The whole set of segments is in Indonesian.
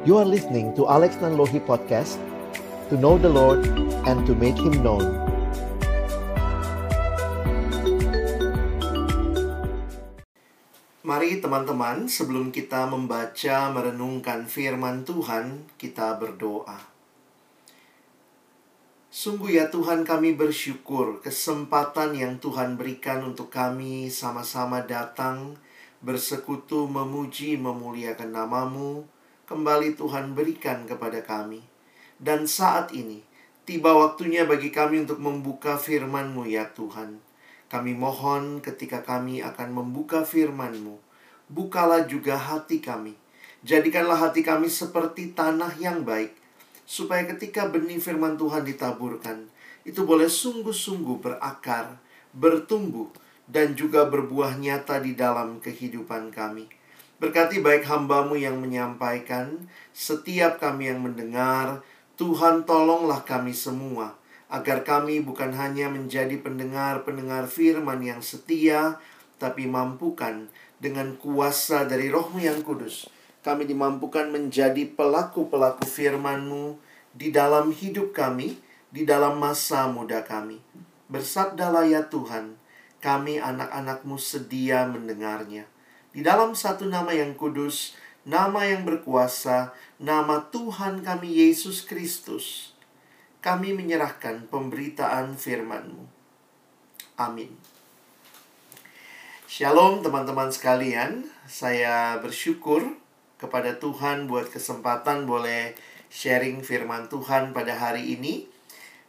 You are listening to Alex Nanlohi Podcast To know the Lord and to make Him known Mari teman-teman, sebelum kita membaca merenungkan firman Tuhan, kita berdoa. Sungguh ya Tuhan kami bersyukur kesempatan yang Tuhan berikan untuk kami sama-sama datang bersekutu memuji memuliakan namamu kembali Tuhan berikan kepada kami. Dan saat ini tiba waktunya bagi kami untuk membuka firman-Mu ya Tuhan. Kami mohon ketika kami akan membuka firman-Mu, bukalah juga hati kami. Jadikanlah hati kami seperti tanah yang baik supaya ketika benih firman Tuhan ditaburkan, itu boleh sungguh-sungguh berakar, bertumbuh, dan juga berbuah nyata di dalam kehidupan kami. Berkati baik hambamu yang menyampaikan, setiap kami yang mendengar, Tuhan tolonglah kami semua, agar kami bukan hanya menjadi pendengar-pendengar firman yang setia, tapi mampukan dengan kuasa dari rohmu yang kudus, kami dimampukan menjadi pelaku-pelaku firman-Mu di dalam hidup kami, di dalam masa muda kami. Bersabdalah ya Tuhan, kami anak-anak-Mu sedia mendengarnya. Di dalam satu nama yang kudus, nama yang berkuasa, nama Tuhan kami Yesus Kristus, kami menyerahkan pemberitaan firman-Mu. Amin. Shalom teman-teman sekalian, saya bersyukur kepada Tuhan buat kesempatan boleh sharing firman Tuhan pada hari ini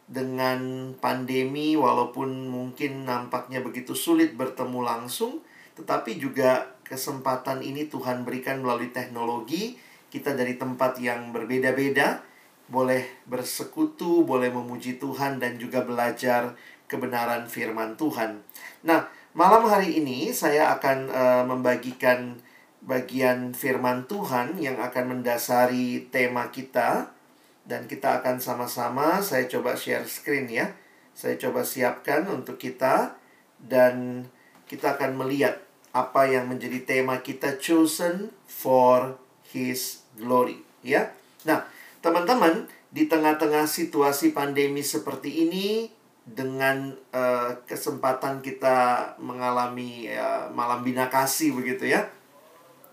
dengan pandemi walaupun mungkin nampaknya begitu sulit bertemu langsung tetapi juga kesempatan ini Tuhan berikan melalui teknologi kita dari tempat yang berbeda-beda boleh bersekutu, boleh memuji Tuhan dan juga belajar kebenaran firman Tuhan. Nah, Malam hari ini saya akan uh, membagikan bagian firman Tuhan yang akan mendasari tema kita dan kita akan sama-sama saya coba share screen ya. Saya coba siapkan untuk kita dan kita akan melihat apa yang menjadi tema kita chosen for his glory ya. Nah, teman-teman, di tengah-tengah situasi pandemi seperti ini dengan uh, kesempatan kita mengalami uh, malam bina kasih begitu ya.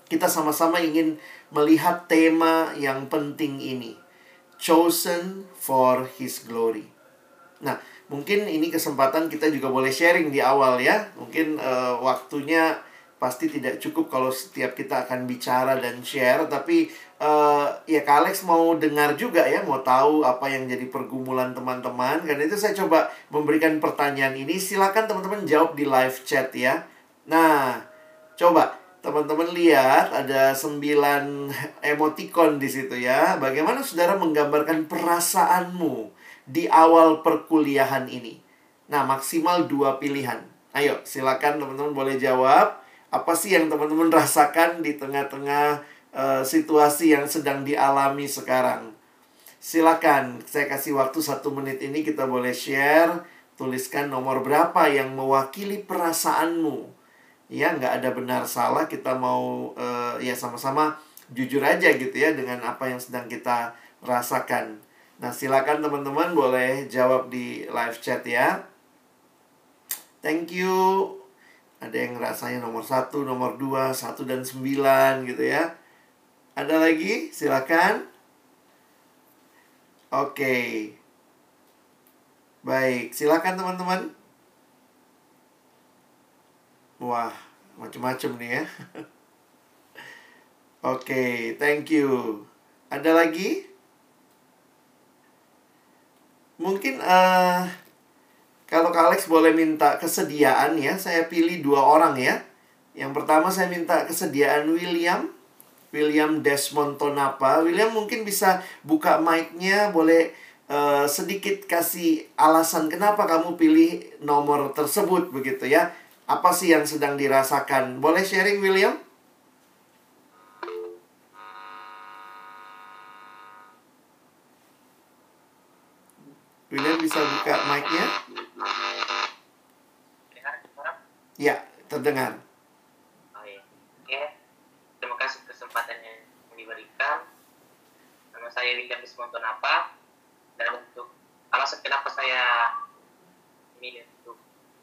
Kita sama-sama ingin melihat tema yang penting ini. Chosen for his glory. Nah, mungkin ini kesempatan kita juga boleh sharing di awal ya. Mungkin uh, waktunya pasti tidak cukup kalau setiap kita akan bicara dan share tapi uh, ya Kak Alex mau dengar juga ya mau tahu apa yang jadi pergumulan teman-teman karena itu saya coba memberikan pertanyaan ini. Silakan teman-teman jawab di live chat ya. Nah coba teman-teman lihat ada sembilan emoticon di situ ya. Bagaimana saudara menggambarkan perasaanmu di awal perkuliahan ini? Nah maksimal dua pilihan. Ayo silakan teman-teman boleh jawab apa sih yang teman-teman rasakan di tengah-tengah uh, situasi yang sedang dialami sekarang? Silakan, saya kasih waktu satu menit ini kita boleh share, tuliskan nomor berapa yang mewakili perasaanmu. Ya, nggak ada benar salah, kita mau uh, ya sama-sama jujur aja gitu ya dengan apa yang sedang kita rasakan. Nah, silakan teman-teman boleh jawab di live chat ya. Thank you ada yang rasanya nomor satu, nomor dua, satu dan sembilan gitu ya. Ada lagi? Silakan. Oke. Baik, silakan teman-teman. Wah, macam-macam nih ya. Oke, thank you. Ada lagi? Mungkin uh, kalau Kak Alex boleh minta kesediaan ya, saya pilih dua orang ya. Yang pertama saya minta kesediaan William. William Desmond Tonapa. William mungkin bisa buka mic-nya, boleh uh, sedikit kasih alasan kenapa kamu pilih nomor tersebut begitu ya. Apa sih yang sedang dirasakan? Boleh sharing William? William bisa buka mic-nya? Ya, terdengar. Oh iya. Oke. Terima kasih kesempatan yang diberikan. saya William nonton apa dan untuk alasan kenapa saya ini untuk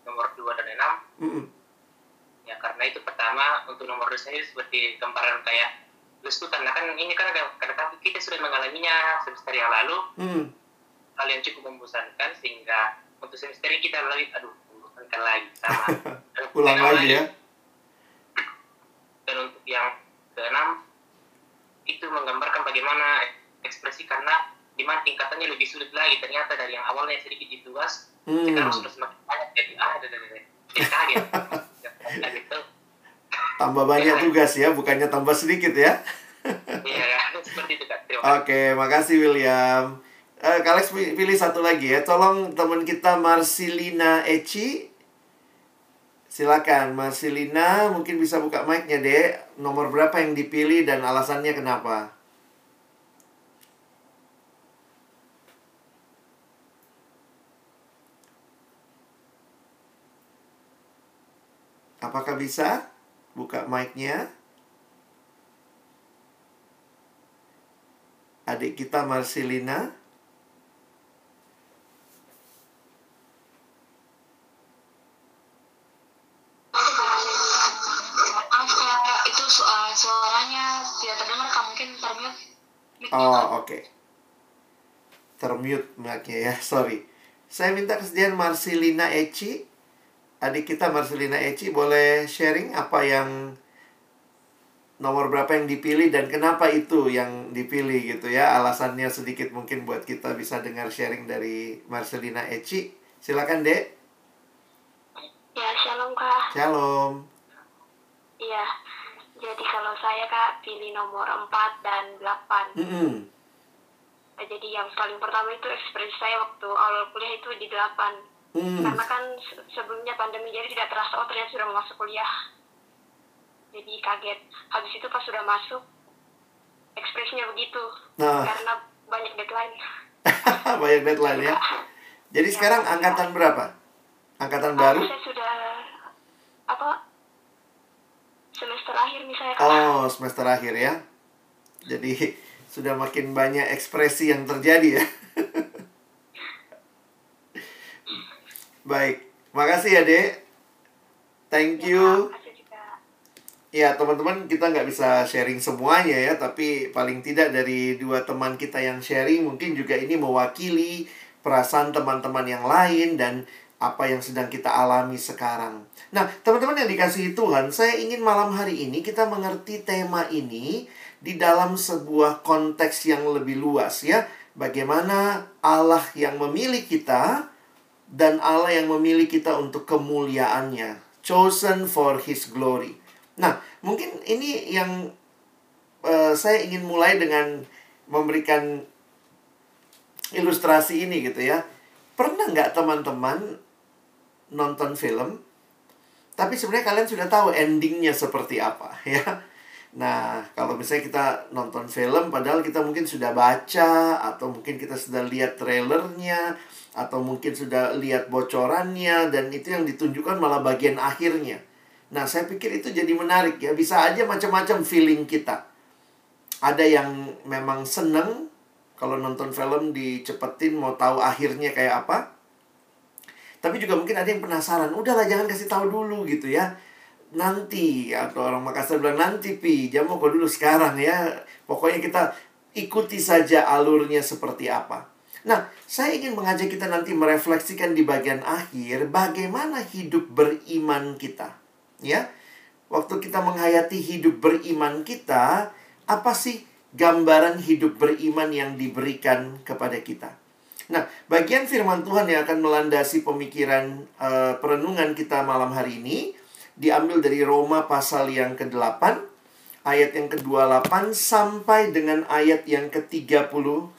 nomor 2 dan 6 Mm-mm. ya karena itu 2 saya seperti gambaran kayak terus tuh karena kan ini kan ada karena kan kita sudah mengalaminya semester yang lalu Mm. hal yang cukup membosankan sehingga untuk semester ini kita lagi aduh membosankan lagi sama Dan Ulang keenam lagi ya. dan untuk yang keenam itu menggambarkan bagaimana ekspresi karena di mana tingkatannya lebih sulit lagi ternyata dari yang awalnya sedikit ditugas Hmm. sekarang sudah semakin banyak jadi ah ada ada ada kaget Ya, gitu Tambah banyak tugas ya, bukannya tambah sedikit ya. iya seperti itu terima kasih Oke, makasih William. Eh, Kak Alex pi- pilih satu lagi ya. Tolong teman kita Marcelina Eci. Silakan Marcelina, mungkin bisa buka mic-nya, Dek. Nomor berapa yang dipilih dan alasannya kenapa? Apakah bisa buka mic-nya? Adik kita Marcelina. Kak. Oh, oke. Termute mic-nya ya, sorry. Saya minta kesediaan Marcelina Eci. Adik kita Marcelina Eci boleh sharing apa yang nomor berapa yang dipilih dan kenapa itu yang dipilih gitu ya. Alasannya sedikit mungkin buat kita bisa dengar sharing dari Marcelina Eci. Silakan, Dek. Ya, shalom kak. Shalom. Iya, jadi kalau saya kak pilih nomor 4 dan 8. Mm-mm. Nah, Jadi yang paling pertama itu ekspresi saya waktu awal kuliah itu di 8. Mm. Karena kan se- sebelumnya pandemi jadi tidak terasa, oh ternyata sudah mau masuk kuliah. Jadi kaget. Habis itu pas sudah masuk, ekspresinya begitu. Nah, Karena banyak deadline. banyak deadline ya. Jadi sekarang angkatan berapa? Angkatan baru? Saya sudah, apa, semester akhir kak. Oh, semester akhir ya. Jadi sudah makin banyak ekspresi yang terjadi ya. Baik, makasih ya dek. Thank Ya, you. Ya teman-teman kita nggak bisa sharing semuanya ya, tapi paling tidak dari dua teman kita yang sharing mungkin juga ini mewakili perasaan teman-teman yang lain dan apa yang sedang kita alami sekarang. Nah teman-teman yang dikasihi Tuhan, saya ingin malam hari ini kita mengerti tema ini di dalam sebuah konteks yang lebih luas ya. Bagaimana Allah yang memilih kita dan Allah yang memilih kita untuk kemuliaannya. Chosen for His glory. Nah, mungkin ini yang eh, saya ingin mulai dengan memberikan ilustrasi ini gitu ya. Pernah nggak teman-teman nonton film, tapi sebenarnya kalian sudah tahu endingnya seperti apa ya. Nah, kalau misalnya kita nonton film, padahal kita mungkin sudah baca, atau mungkin kita sudah lihat trailernya, atau mungkin sudah lihat bocorannya, dan itu yang ditunjukkan malah bagian akhirnya. Nah, saya pikir itu jadi menarik ya. Bisa aja macam-macam feeling kita. Ada yang memang seneng kalau nonton film dicepetin mau tahu akhirnya kayak apa. Tapi juga mungkin ada yang penasaran. Udahlah jangan kasih tahu dulu gitu ya. Nanti atau orang Makassar bilang nanti pi, jangan mau dulu sekarang ya. Pokoknya kita ikuti saja alurnya seperti apa. Nah, saya ingin mengajak kita nanti merefleksikan di bagian akhir bagaimana hidup beriman kita. Ya. Waktu kita menghayati hidup beriman kita, apa sih gambaran hidup beriman yang diberikan kepada kita? Nah, bagian firman Tuhan yang akan melandasi pemikiran eh, perenungan kita malam hari ini diambil dari Roma pasal yang ke-8 ayat yang ke-28 sampai dengan ayat yang ke-39.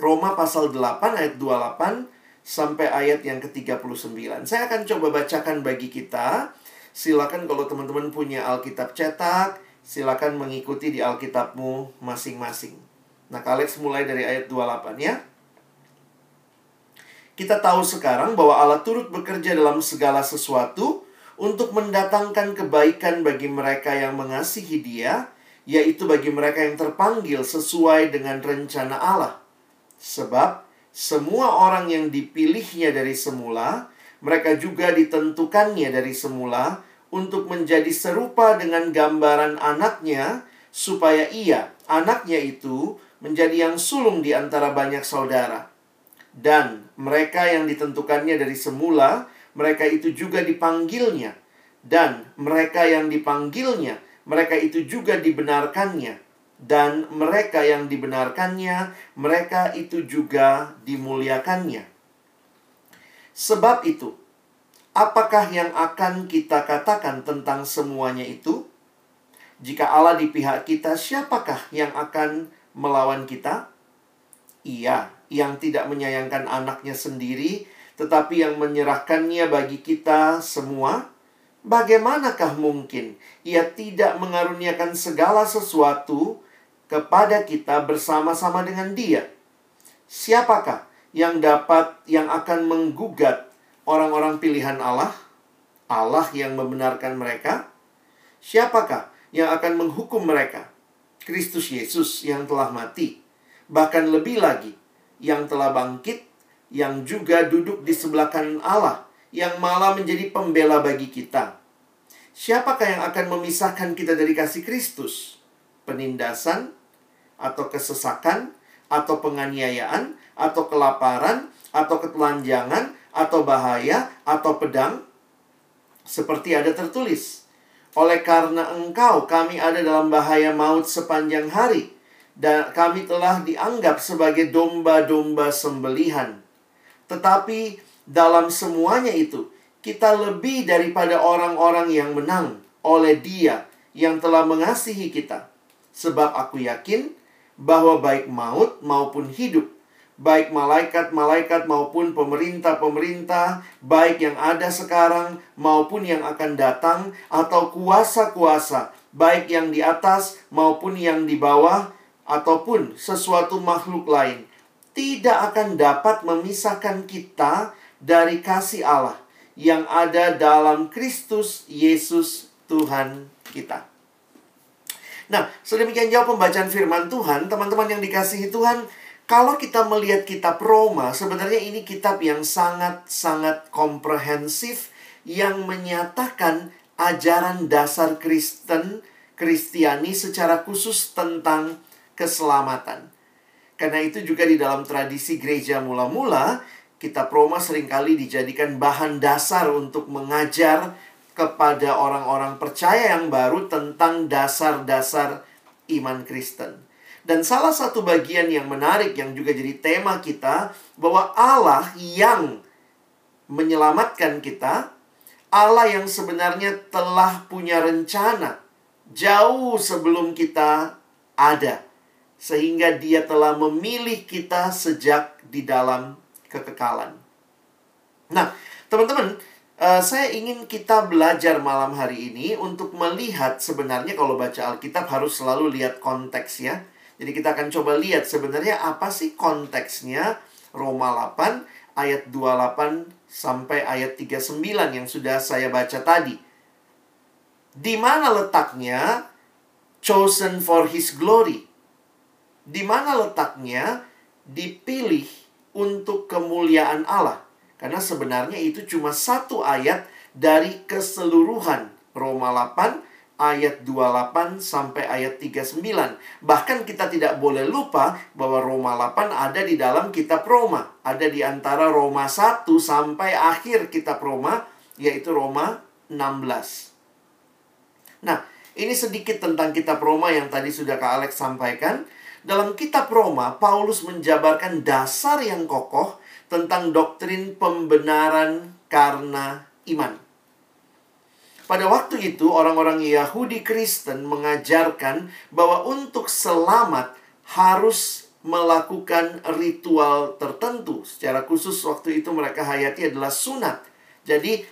Roma pasal 8 ayat 28 sampai ayat yang ke-39. Saya akan coba bacakan bagi kita. Silakan kalau teman-teman punya Alkitab cetak, silakan mengikuti di Alkitabmu masing-masing. Nah, Kak Alex mulai dari ayat 28 ya. Kita tahu sekarang bahwa Allah turut bekerja dalam segala sesuatu untuk mendatangkan kebaikan bagi mereka yang mengasihi Dia, yaitu bagi mereka yang terpanggil sesuai dengan rencana Allah. Sebab semua orang yang dipilihnya dari semula, mereka juga ditentukannya dari semula untuk menjadi serupa dengan gambaran anaknya, supaya ia, anaknya itu, menjadi yang sulung di antara banyak saudara. Dan mereka yang ditentukannya dari semula, mereka itu juga dipanggilnya. Dan mereka yang dipanggilnya, mereka itu juga dibenarkannya. Dan mereka yang dibenarkannya, mereka itu juga dimuliakannya. Sebab itu, apakah yang akan kita katakan tentang semuanya itu? Jika Allah di pihak kita, siapakah yang akan melawan kita? Ia yang tidak menyayangkan anaknya sendiri, tetapi yang menyerahkannya bagi kita semua. Bagaimanakah mungkin ia tidak mengaruniakan segala sesuatu kepada kita bersama-sama dengan Dia? Siapakah yang dapat yang akan menggugat orang-orang pilihan Allah? Allah yang membenarkan mereka? Siapakah yang akan menghukum mereka? Kristus Yesus yang telah mati. Bahkan lebih lagi, yang telah bangkit, yang juga duduk di sebelah kanan Allah, yang malah menjadi pembela bagi kita. Siapakah yang akan memisahkan kita dari kasih Kristus? Penindasan, atau kesesakan, atau penganiayaan, atau kelaparan, atau ketelanjangan, atau bahaya, atau pedang? Seperti ada tertulis, oleh karena engkau kami ada dalam bahaya maut sepanjang hari dan kami telah dianggap sebagai domba-domba sembelihan. Tetapi dalam semuanya itu, kita lebih daripada orang-orang yang menang oleh Dia yang telah mengasihi kita. Sebab aku yakin bahwa baik maut maupun hidup, baik malaikat-malaikat maupun pemerintah-pemerintah, baik yang ada sekarang maupun yang akan datang, atau kuasa-kuasa, baik yang di atas maupun yang di bawah, ataupun sesuatu makhluk lain tidak akan dapat memisahkan kita dari kasih Allah yang ada dalam Kristus Yesus Tuhan kita. Nah, sedemikian jauh pembacaan firman Tuhan, teman-teman yang dikasihi Tuhan, kalau kita melihat kitab Roma, sebenarnya ini kitab yang sangat-sangat komprehensif yang menyatakan ajaran dasar Kristen, Kristiani secara khusus tentang keselamatan. Karena itu juga di dalam tradisi gereja mula-mula, kitab Roma sering kali dijadikan bahan dasar untuk mengajar kepada orang-orang percaya yang baru tentang dasar-dasar iman Kristen. Dan salah satu bagian yang menarik yang juga jadi tema kita bahwa Allah yang menyelamatkan kita, Allah yang sebenarnya telah punya rencana jauh sebelum kita ada sehingga dia telah memilih kita sejak di dalam kekekalan. Nah, teman-teman, uh, saya ingin kita belajar malam hari ini untuk melihat sebenarnya kalau baca Alkitab harus selalu lihat konteks ya. Jadi kita akan coba lihat sebenarnya apa sih konteksnya Roma 8 ayat 28 sampai ayat 39 yang sudah saya baca tadi. Di mana letaknya chosen for his glory? Di mana letaknya dipilih untuk kemuliaan Allah? Karena sebenarnya itu cuma satu ayat dari keseluruhan Roma 8 ayat 28 sampai ayat 39. Bahkan kita tidak boleh lupa bahwa Roma 8 ada di dalam kitab Roma. Ada di antara Roma 1 sampai akhir kitab Roma, yaitu Roma 16. Nah, ini sedikit tentang kitab Roma yang tadi sudah Kak Alex sampaikan. Dalam kitab Roma, Paulus menjabarkan dasar yang kokoh tentang doktrin pembenaran karena iman. Pada waktu itu, orang-orang Yahudi Kristen mengajarkan bahwa untuk selamat harus melakukan ritual tertentu. Secara khusus waktu itu mereka hayati adalah sunat. Jadi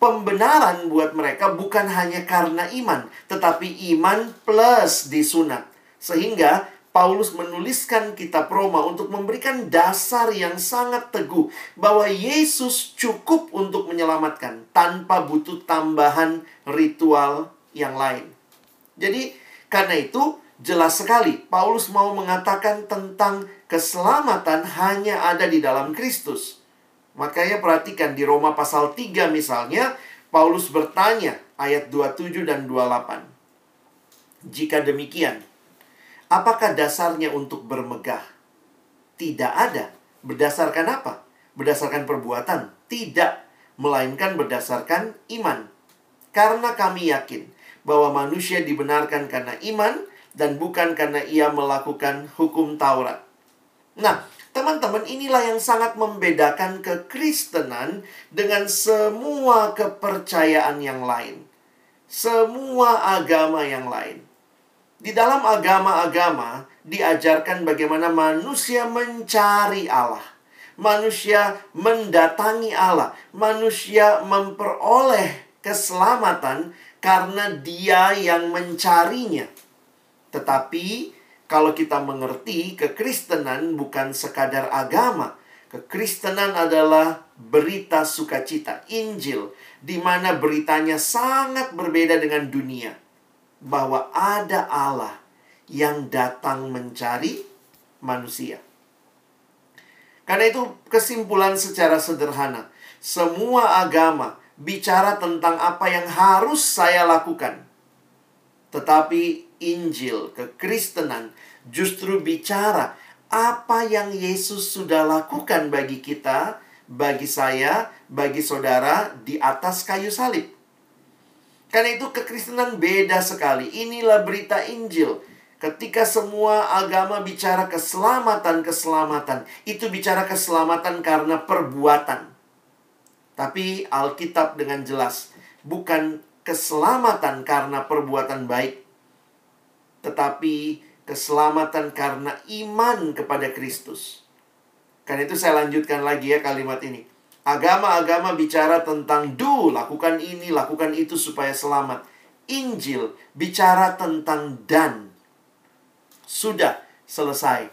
pembenaran buat mereka bukan hanya karena iman, tetapi iman plus disunat. Sehingga Paulus menuliskan kitab Roma untuk memberikan dasar yang sangat teguh bahwa Yesus cukup untuk menyelamatkan tanpa butuh tambahan ritual yang lain. Jadi, Karena itu, jelas sekali Paulus mau mengatakan tentang keselamatan hanya ada di dalam Kristus. Makanya perhatikan di Roma pasal 3 misalnya, Paulus bertanya ayat 27 dan 28. Jika demikian, apakah dasarnya untuk bermegah? Tidak ada. Berdasarkan apa? Berdasarkan perbuatan? Tidak, melainkan berdasarkan iman. Karena kami yakin bahwa manusia dibenarkan karena iman dan bukan karena ia melakukan hukum Taurat. Nah, teman-teman, inilah yang sangat membedakan kekristenan dengan semua kepercayaan yang lain, semua agama yang lain. Di dalam agama-agama diajarkan bagaimana manusia mencari Allah, manusia mendatangi Allah, manusia memperoleh keselamatan karena Dia yang mencarinya. Tetapi kalau kita mengerti kekristenan bukan sekadar agama, kekristenan adalah berita sukacita, Injil, di mana beritanya sangat berbeda dengan dunia. Bahwa ada Allah yang datang mencari manusia. Karena itu kesimpulan secara sederhana, semua agama bicara tentang apa yang harus saya lakukan. Tetapi Injil, kekristenan justru bicara apa yang Yesus sudah lakukan bagi kita, bagi saya, bagi saudara di atas kayu salib. Karena itu kekristenan beda sekali. Inilah berita Injil. Ketika semua agama bicara keselamatan-keselamatan, itu bicara keselamatan karena perbuatan. Tapi Alkitab dengan jelas bukan keselamatan karena perbuatan baik, tetapi keselamatan karena iman kepada Kristus. Karena itu saya lanjutkan lagi ya kalimat ini. Agama-agama bicara tentang do, lakukan ini, lakukan itu supaya selamat. Injil bicara tentang dan. Sudah selesai.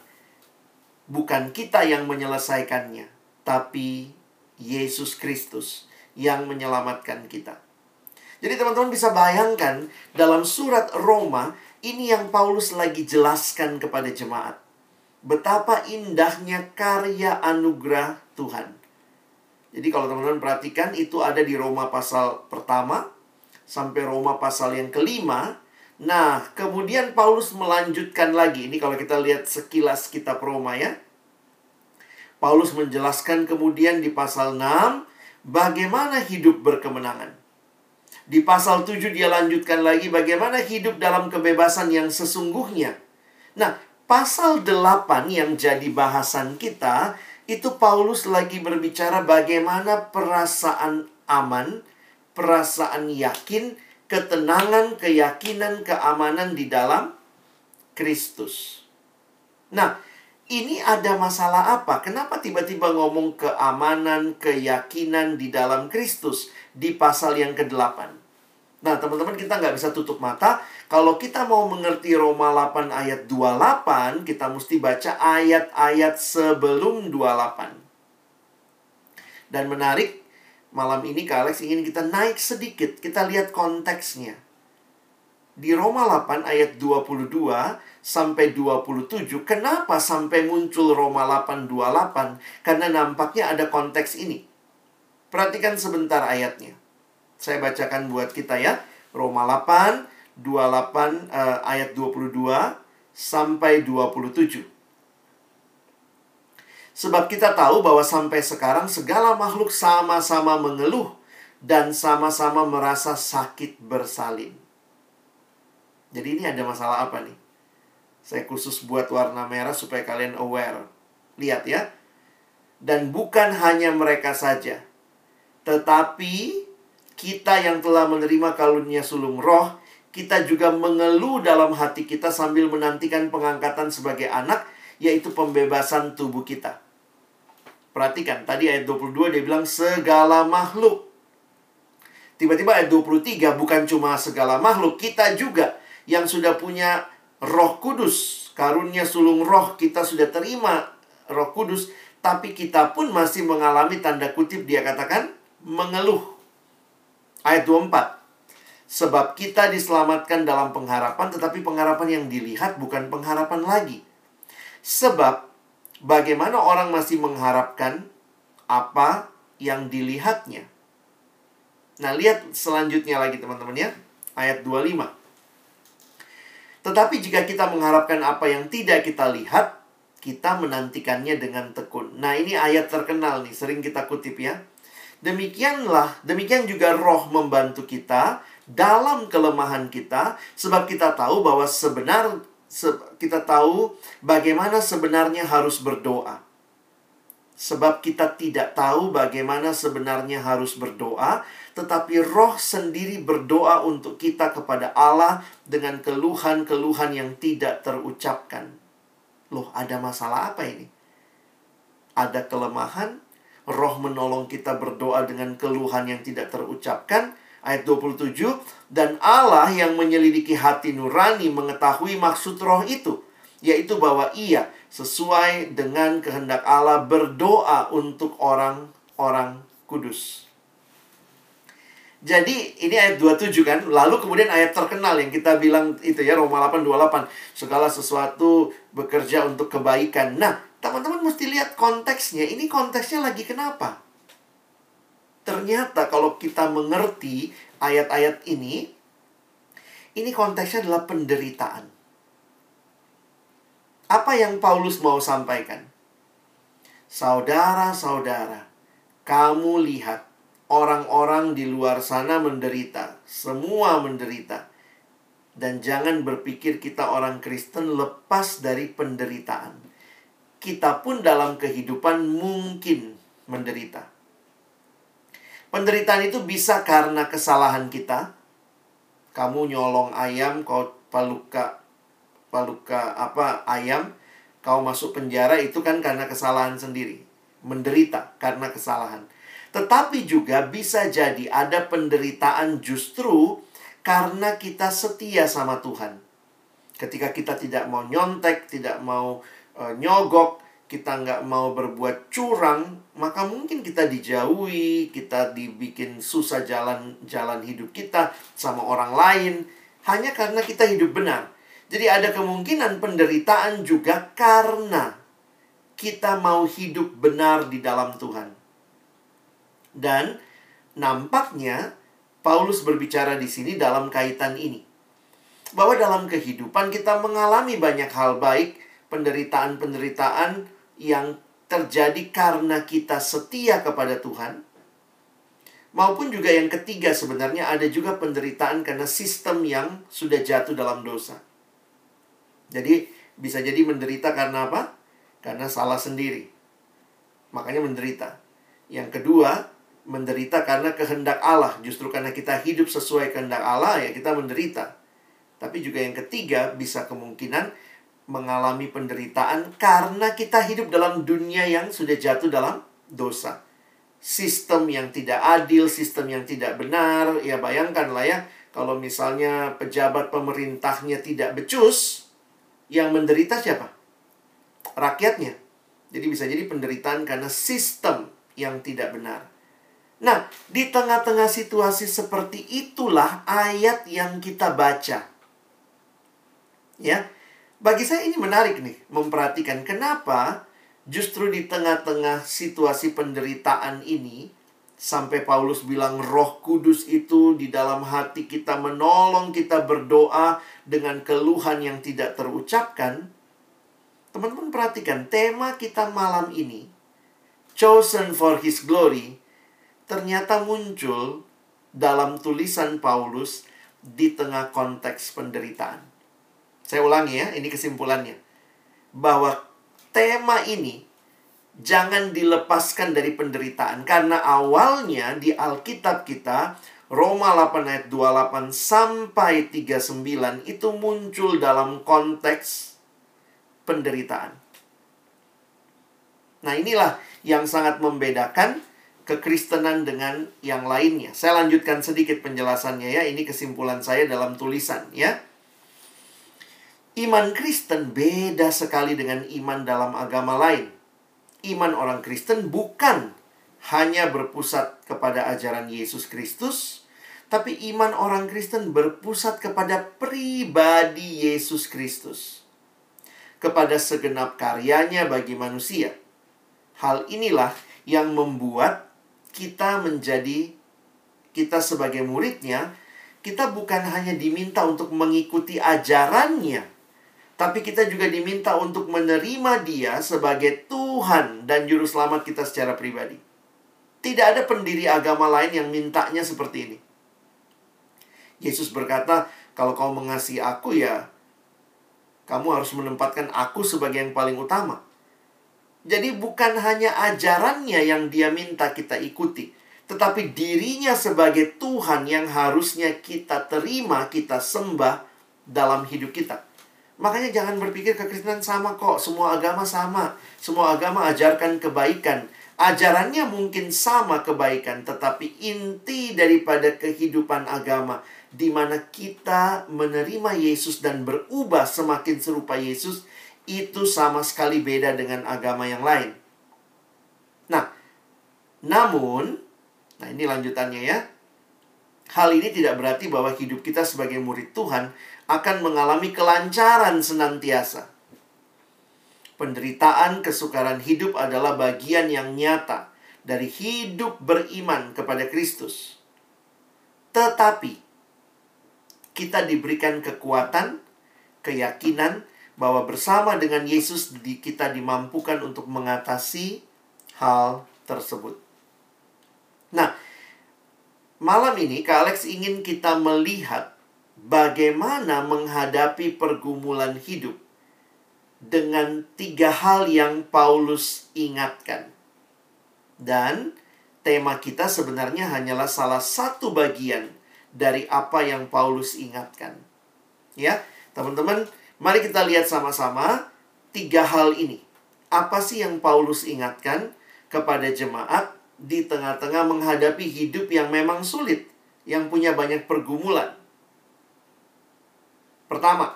Bukan kita yang menyelesaikannya, tapi Yesus Kristus yang menyelamatkan kita. Jadi teman-teman bisa bayangkan dalam surat Roma ini yang Paulus lagi jelaskan kepada jemaat. Betapa indahnya karya anugerah Tuhan. Jadi kalau teman-teman perhatikan itu ada di Roma pasal pertama sampai Roma pasal yang kelima. Nah, kemudian Paulus melanjutkan lagi. Ini kalau kita lihat sekilas kitab Roma ya. Paulus menjelaskan kemudian di pasal 6 bagaimana hidup berkemenangan. Di pasal 7 dia lanjutkan lagi bagaimana hidup dalam kebebasan yang sesungguhnya. Nah, pasal 8 yang jadi bahasan kita itu Paulus lagi berbicara bagaimana perasaan aman, perasaan yakin, ketenangan, keyakinan, keamanan di dalam Kristus. Nah, ini ada masalah apa? Kenapa tiba-tiba ngomong keamanan, keyakinan di dalam Kristus di pasal yang ke-8? Nah, teman-teman kita nggak bisa tutup mata. Kalau kita mau mengerti Roma 8 ayat 28, kita mesti baca ayat-ayat sebelum 28. Dan menarik, malam ini Kak Alex ingin kita naik sedikit. Kita lihat konteksnya. Di Roma 8 ayat 22 sampai 27, kenapa sampai muncul Roma 8 28? Karena nampaknya ada konteks ini. Perhatikan sebentar ayatnya. Saya bacakan buat kita ya. Roma 8, 28 uh, ayat 22 sampai 27. Sebab kita tahu bahwa sampai sekarang segala makhluk sama-sama mengeluh dan sama-sama merasa sakit bersalin. Jadi ini ada masalah apa nih? Saya khusus buat warna merah supaya kalian aware. Lihat ya. Dan bukan hanya mereka saja. Tetapi kita yang telah menerima karunia sulung roh, kita juga mengeluh dalam hati kita sambil menantikan pengangkatan sebagai anak, yaitu pembebasan tubuh kita. Perhatikan, tadi ayat 22 dia bilang segala makhluk. Tiba-tiba ayat 23 bukan cuma segala makhluk, kita juga yang sudah punya roh kudus. Karunia sulung roh kita sudah terima roh kudus. Tapi kita pun masih mengalami tanda kutip dia katakan mengeluh ayat 24. Sebab kita diselamatkan dalam pengharapan, tetapi pengharapan yang dilihat bukan pengharapan lagi. Sebab bagaimana orang masih mengharapkan apa yang dilihatnya. Nah, lihat selanjutnya lagi teman-teman ya. Ayat 25. Tetapi jika kita mengharapkan apa yang tidak kita lihat, kita menantikannya dengan tekun. Nah, ini ayat terkenal nih, sering kita kutip ya. Demikianlah, demikian juga roh membantu kita dalam kelemahan kita sebab kita tahu bahwa sebenar se, kita tahu bagaimana sebenarnya harus berdoa. Sebab kita tidak tahu bagaimana sebenarnya harus berdoa, tetapi roh sendiri berdoa untuk kita kepada Allah dengan keluhan-keluhan yang tidak terucapkan. Loh, ada masalah apa ini? Ada kelemahan, roh menolong kita berdoa dengan keluhan yang tidak terucapkan, ayat 27 dan Allah yang menyelidiki hati nurani mengetahui maksud roh itu yaitu bahwa ia sesuai dengan kehendak Allah berdoa untuk orang-orang kudus. Jadi ini ayat 27 kan? Lalu kemudian ayat terkenal yang kita bilang itu ya Roma 8, 28 Segala sesuatu bekerja untuk kebaikan. Nah teman-teman mesti lihat konteksnya Ini konteksnya lagi kenapa? Ternyata kalau kita mengerti ayat-ayat ini, ini konteksnya adalah penderitaan. Apa yang Paulus mau sampaikan? Saudara-saudara, kamu lihat orang-orang di luar sana menderita, semua menderita. Dan jangan berpikir kita orang Kristen lepas dari penderitaan. Kita pun dalam kehidupan mungkin menderita. Penderitaan itu bisa karena kesalahan kita. Kamu nyolong ayam, kau paluka paluka apa ayam, kau masuk penjara itu kan karena kesalahan sendiri. Menderita karena kesalahan. Tetapi juga bisa jadi ada penderitaan justru karena kita setia sama Tuhan. Ketika kita tidak mau nyontek, tidak mau uh, nyogok, kita nggak mau berbuat curang, maka mungkin kita dijauhi, kita dibikin susah jalan jalan hidup kita sama orang lain hanya karena kita hidup benar. Jadi ada kemungkinan penderitaan juga karena kita mau hidup benar di dalam Tuhan. Dan nampaknya Paulus berbicara di sini dalam kaitan ini. Bahwa dalam kehidupan kita mengalami banyak hal baik, penderitaan-penderitaan yang terjadi karena kita setia kepada Tuhan, maupun juga yang ketiga sebenarnya ada juga penderitaan karena sistem yang sudah jatuh dalam dosa. Jadi bisa jadi menderita karena apa? Karena salah sendiri. Makanya menderita. Yang kedua, menderita karena kehendak Allah. Justru karena kita hidup sesuai kehendak Allah ya kita menderita. Tapi juga yang ketiga bisa kemungkinan mengalami penderitaan karena kita hidup dalam dunia yang sudah jatuh dalam dosa. Sistem yang tidak adil, sistem yang tidak benar, ya bayangkanlah ya, kalau misalnya pejabat pemerintahnya tidak becus, yang menderita siapa? Rakyatnya. Jadi bisa jadi penderitaan karena sistem yang tidak benar. Nah, di tengah-tengah situasi seperti itulah ayat yang kita baca. Ya, bagi saya ini menarik nih, memperhatikan kenapa justru di tengah-tengah situasi penderitaan ini, sampai Paulus bilang roh kudus itu di dalam hati kita menolong kita berdoa dengan keluhan yang tidak terucapkan. Teman-teman perhatikan, tema kita malam ini, Chosen for His Glory, ternyata muncul dalam tulisan Paulus di tengah konteks penderitaan. Saya ulangi ya, ini kesimpulannya. Bahwa tema ini jangan dilepaskan dari penderitaan. Karena awalnya di Alkitab kita, Roma 8 ayat 28 sampai 39 itu muncul dalam konteks penderitaan. Nah inilah yang sangat membedakan kekristenan dengan yang lainnya. Saya lanjutkan sedikit penjelasannya ya. Ini kesimpulan saya dalam tulisan ya. Iman Kristen beda sekali dengan iman dalam agama lain. Iman orang Kristen bukan hanya berpusat kepada ajaran Yesus Kristus, Tapi iman orang Kristen berpusat kepada pribadi Yesus Kristus. Kepada segenap karyanya bagi manusia. Hal inilah yang membuat kita menjadi kita sebagai muridnya, kita bukan hanya diminta untuk mengikuti ajarannya, tapi kita juga diminta untuk menerima Dia sebagai Tuhan dan Juru Selamat kita secara pribadi. Tidak ada pendiri agama lain yang mintanya seperti ini. Yesus berkata, "Kalau kau mengasihi Aku, ya kamu harus menempatkan Aku sebagai yang paling utama." Jadi, bukan hanya ajarannya yang Dia minta kita ikuti, tetapi dirinya sebagai Tuhan yang harusnya kita terima, kita sembah dalam hidup kita. Makanya jangan berpikir kekristenan sama kok, semua agama sama. Semua agama ajarkan kebaikan. Ajarannya mungkin sama kebaikan, tetapi inti daripada kehidupan agama di mana kita menerima Yesus dan berubah semakin serupa Yesus itu sama sekali beda dengan agama yang lain. Nah, namun, nah ini lanjutannya ya. Hal ini tidak berarti bahwa hidup kita sebagai murid Tuhan akan mengalami kelancaran senantiasa. Penderitaan kesukaran hidup adalah bagian yang nyata dari hidup beriman kepada Kristus. Tetapi kita diberikan kekuatan, keyakinan bahwa bersama dengan Yesus kita dimampukan untuk mengatasi hal tersebut. Nah, malam ini Kak Alex ingin kita melihat bagaimana menghadapi pergumulan hidup dengan tiga hal yang Paulus ingatkan. Dan tema kita sebenarnya hanyalah salah satu bagian dari apa yang Paulus ingatkan. Ya, teman-teman, mari kita lihat sama-sama tiga hal ini. Apa sih yang Paulus ingatkan kepada jemaat di tengah-tengah menghadapi hidup yang memang sulit, yang punya banyak pergumulan? Pertama,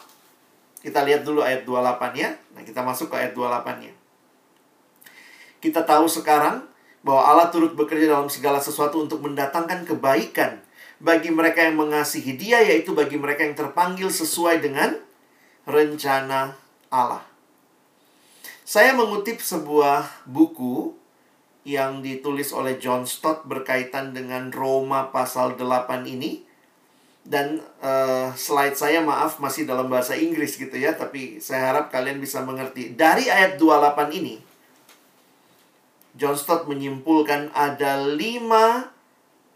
kita lihat dulu ayat 28 ya. Nah, kita masuk ke ayat 28-nya. Kita tahu sekarang bahwa Allah turut bekerja dalam segala sesuatu untuk mendatangkan kebaikan bagi mereka yang mengasihi Dia, yaitu bagi mereka yang terpanggil sesuai dengan rencana Allah. Saya mengutip sebuah buku yang ditulis oleh John Stott berkaitan dengan Roma pasal 8 ini dan uh, slide saya maaf masih dalam bahasa Inggris gitu ya tapi saya harap kalian bisa mengerti. Dari ayat 28 ini John Stott menyimpulkan ada lima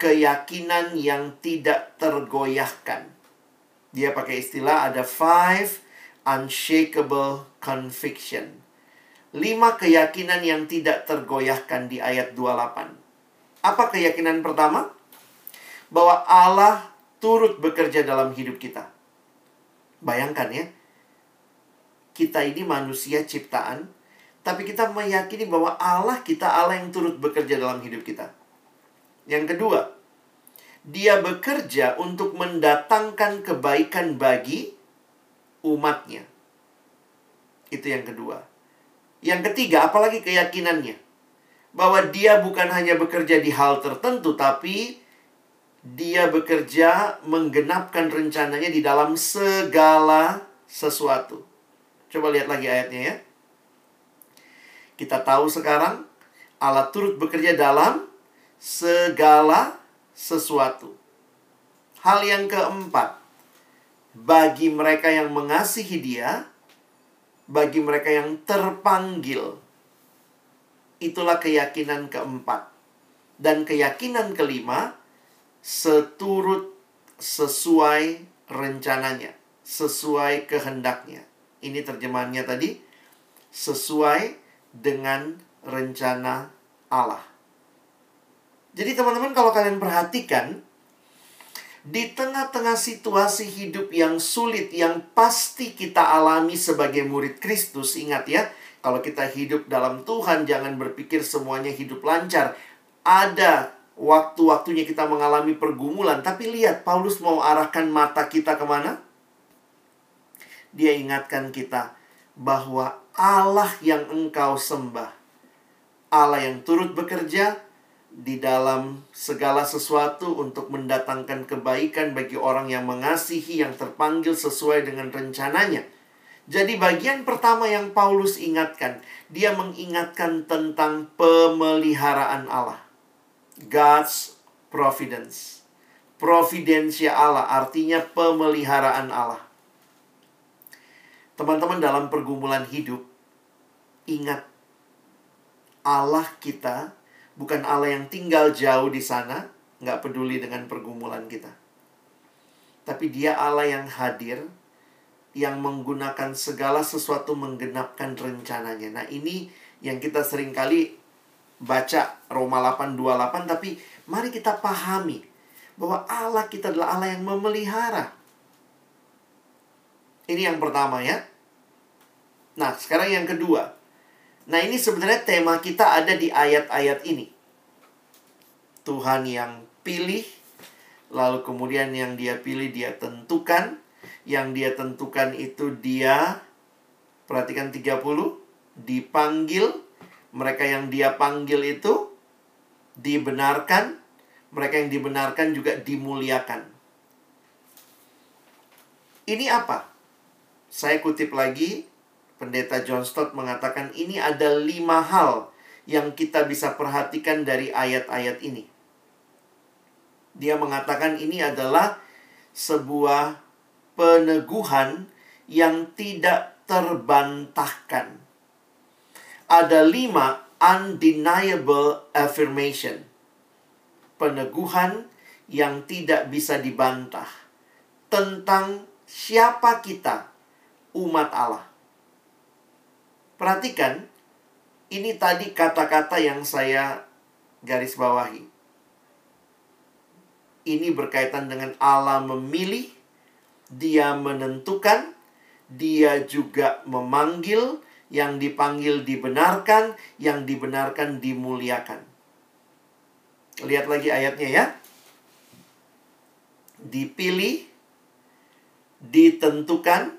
keyakinan yang tidak tergoyahkan. Dia pakai istilah ada five unshakable conviction. Lima keyakinan yang tidak tergoyahkan di ayat 28 apa keyakinan pertama? Bahwa Allah turut bekerja dalam hidup kita. Bayangkan ya, kita ini manusia ciptaan, tapi kita meyakini bahwa Allah kita Allah yang turut bekerja dalam hidup kita. Yang kedua, dia bekerja untuk mendatangkan kebaikan bagi umatnya. Itu yang kedua. Yang ketiga, apalagi keyakinannya. Bahwa dia bukan hanya bekerja di hal tertentu, tapi dia bekerja menggenapkan rencananya di dalam segala sesuatu. Coba lihat lagi ayatnya ya. Kita tahu sekarang Allah turut bekerja dalam segala sesuatu. Hal yang keempat, bagi mereka yang mengasihi Dia, bagi mereka yang terpanggil, itulah keyakinan keempat. Dan keyakinan kelima, seturut sesuai rencananya, sesuai kehendaknya. Ini terjemahannya tadi, sesuai dengan rencana Allah. Jadi teman-teman kalau kalian perhatikan, di tengah-tengah situasi hidup yang sulit yang pasti kita alami sebagai murid Kristus, ingat ya, kalau kita hidup dalam Tuhan jangan berpikir semuanya hidup lancar. Ada waktu-waktunya kita mengalami pergumulan. Tapi lihat, Paulus mau arahkan mata kita ke mana? Dia ingatkan kita bahwa Allah yang engkau sembah, Allah yang turut bekerja di dalam segala sesuatu untuk mendatangkan kebaikan bagi orang yang mengasihi, yang terpanggil sesuai dengan rencananya. Jadi bagian pertama yang Paulus ingatkan, dia mengingatkan tentang pemeliharaan Allah. God's providence. Providensia Allah artinya pemeliharaan Allah. Teman-teman dalam pergumulan hidup, ingat Allah kita bukan Allah yang tinggal jauh di sana, nggak peduli dengan pergumulan kita. Tapi dia Allah yang hadir, yang menggunakan segala sesuatu menggenapkan rencananya. Nah ini yang kita sering kali baca Roma 8:28 tapi mari kita pahami bahwa Allah kita adalah Allah yang memelihara. Ini yang pertama ya. Nah, sekarang yang kedua. Nah, ini sebenarnya tema kita ada di ayat-ayat ini. Tuhan yang pilih, lalu kemudian yang dia pilih dia tentukan, yang dia tentukan itu dia perhatikan 30 dipanggil, mereka yang dia panggil itu dibenarkan, mereka yang dibenarkan juga dimuliakan. Ini apa? Saya kutip lagi Pendeta John Stott mengatakan ini ada lima hal yang kita bisa perhatikan dari ayat-ayat ini. Dia mengatakan ini adalah sebuah peneguhan yang tidak terbantahkan. Ada lima undeniable affirmation. Peneguhan yang tidak bisa dibantah tentang siapa kita, umat Allah. Perhatikan, ini tadi kata-kata yang saya garis bawahi. Ini berkaitan dengan Allah memilih, Dia menentukan, Dia juga memanggil, yang dipanggil dibenarkan, yang dibenarkan dimuliakan. Lihat lagi ayatnya ya. Dipilih, ditentukan,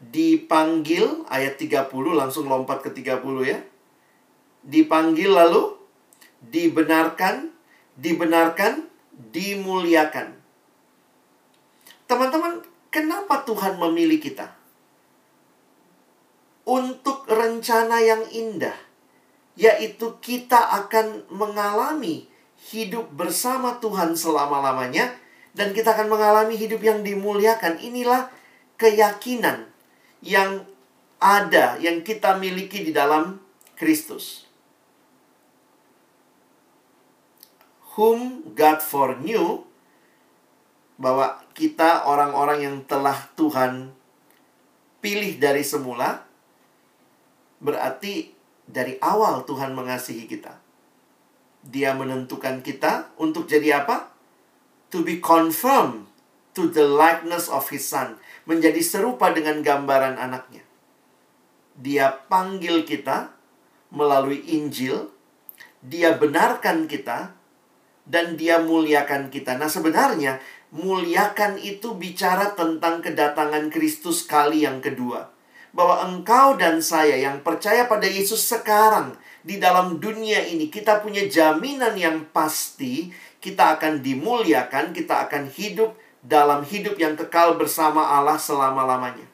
dipanggil ayat 30 langsung lompat ke 30 ya. Dipanggil lalu dibenarkan, dibenarkan, dimuliakan. Teman-teman, kenapa Tuhan memilih kita? Untuk rencana yang indah, yaitu kita akan mengalami hidup bersama Tuhan selama-lamanya dan kita akan mengalami hidup yang dimuliakan. Inilah keyakinan yang ada, yang kita miliki di dalam Kristus. Whom God foreknew, bahwa kita orang-orang yang telah Tuhan pilih dari semula, berarti dari awal Tuhan mengasihi kita. Dia menentukan kita untuk jadi apa? To be confirmed to the likeness of his son menjadi serupa dengan gambaran anaknya. Dia panggil kita melalui Injil, dia benarkan kita, dan dia muliakan kita. Nah, sebenarnya muliakan itu bicara tentang kedatangan Kristus kali yang kedua. Bahwa engkau dan saya yang percaya pada Yesus sekarang di dalam dunia ini, kita punya jaminan yang pasti kita akan dimuliakan, kita akan hidup dalam hidup yang kekal bersama Allah selama-lamanya.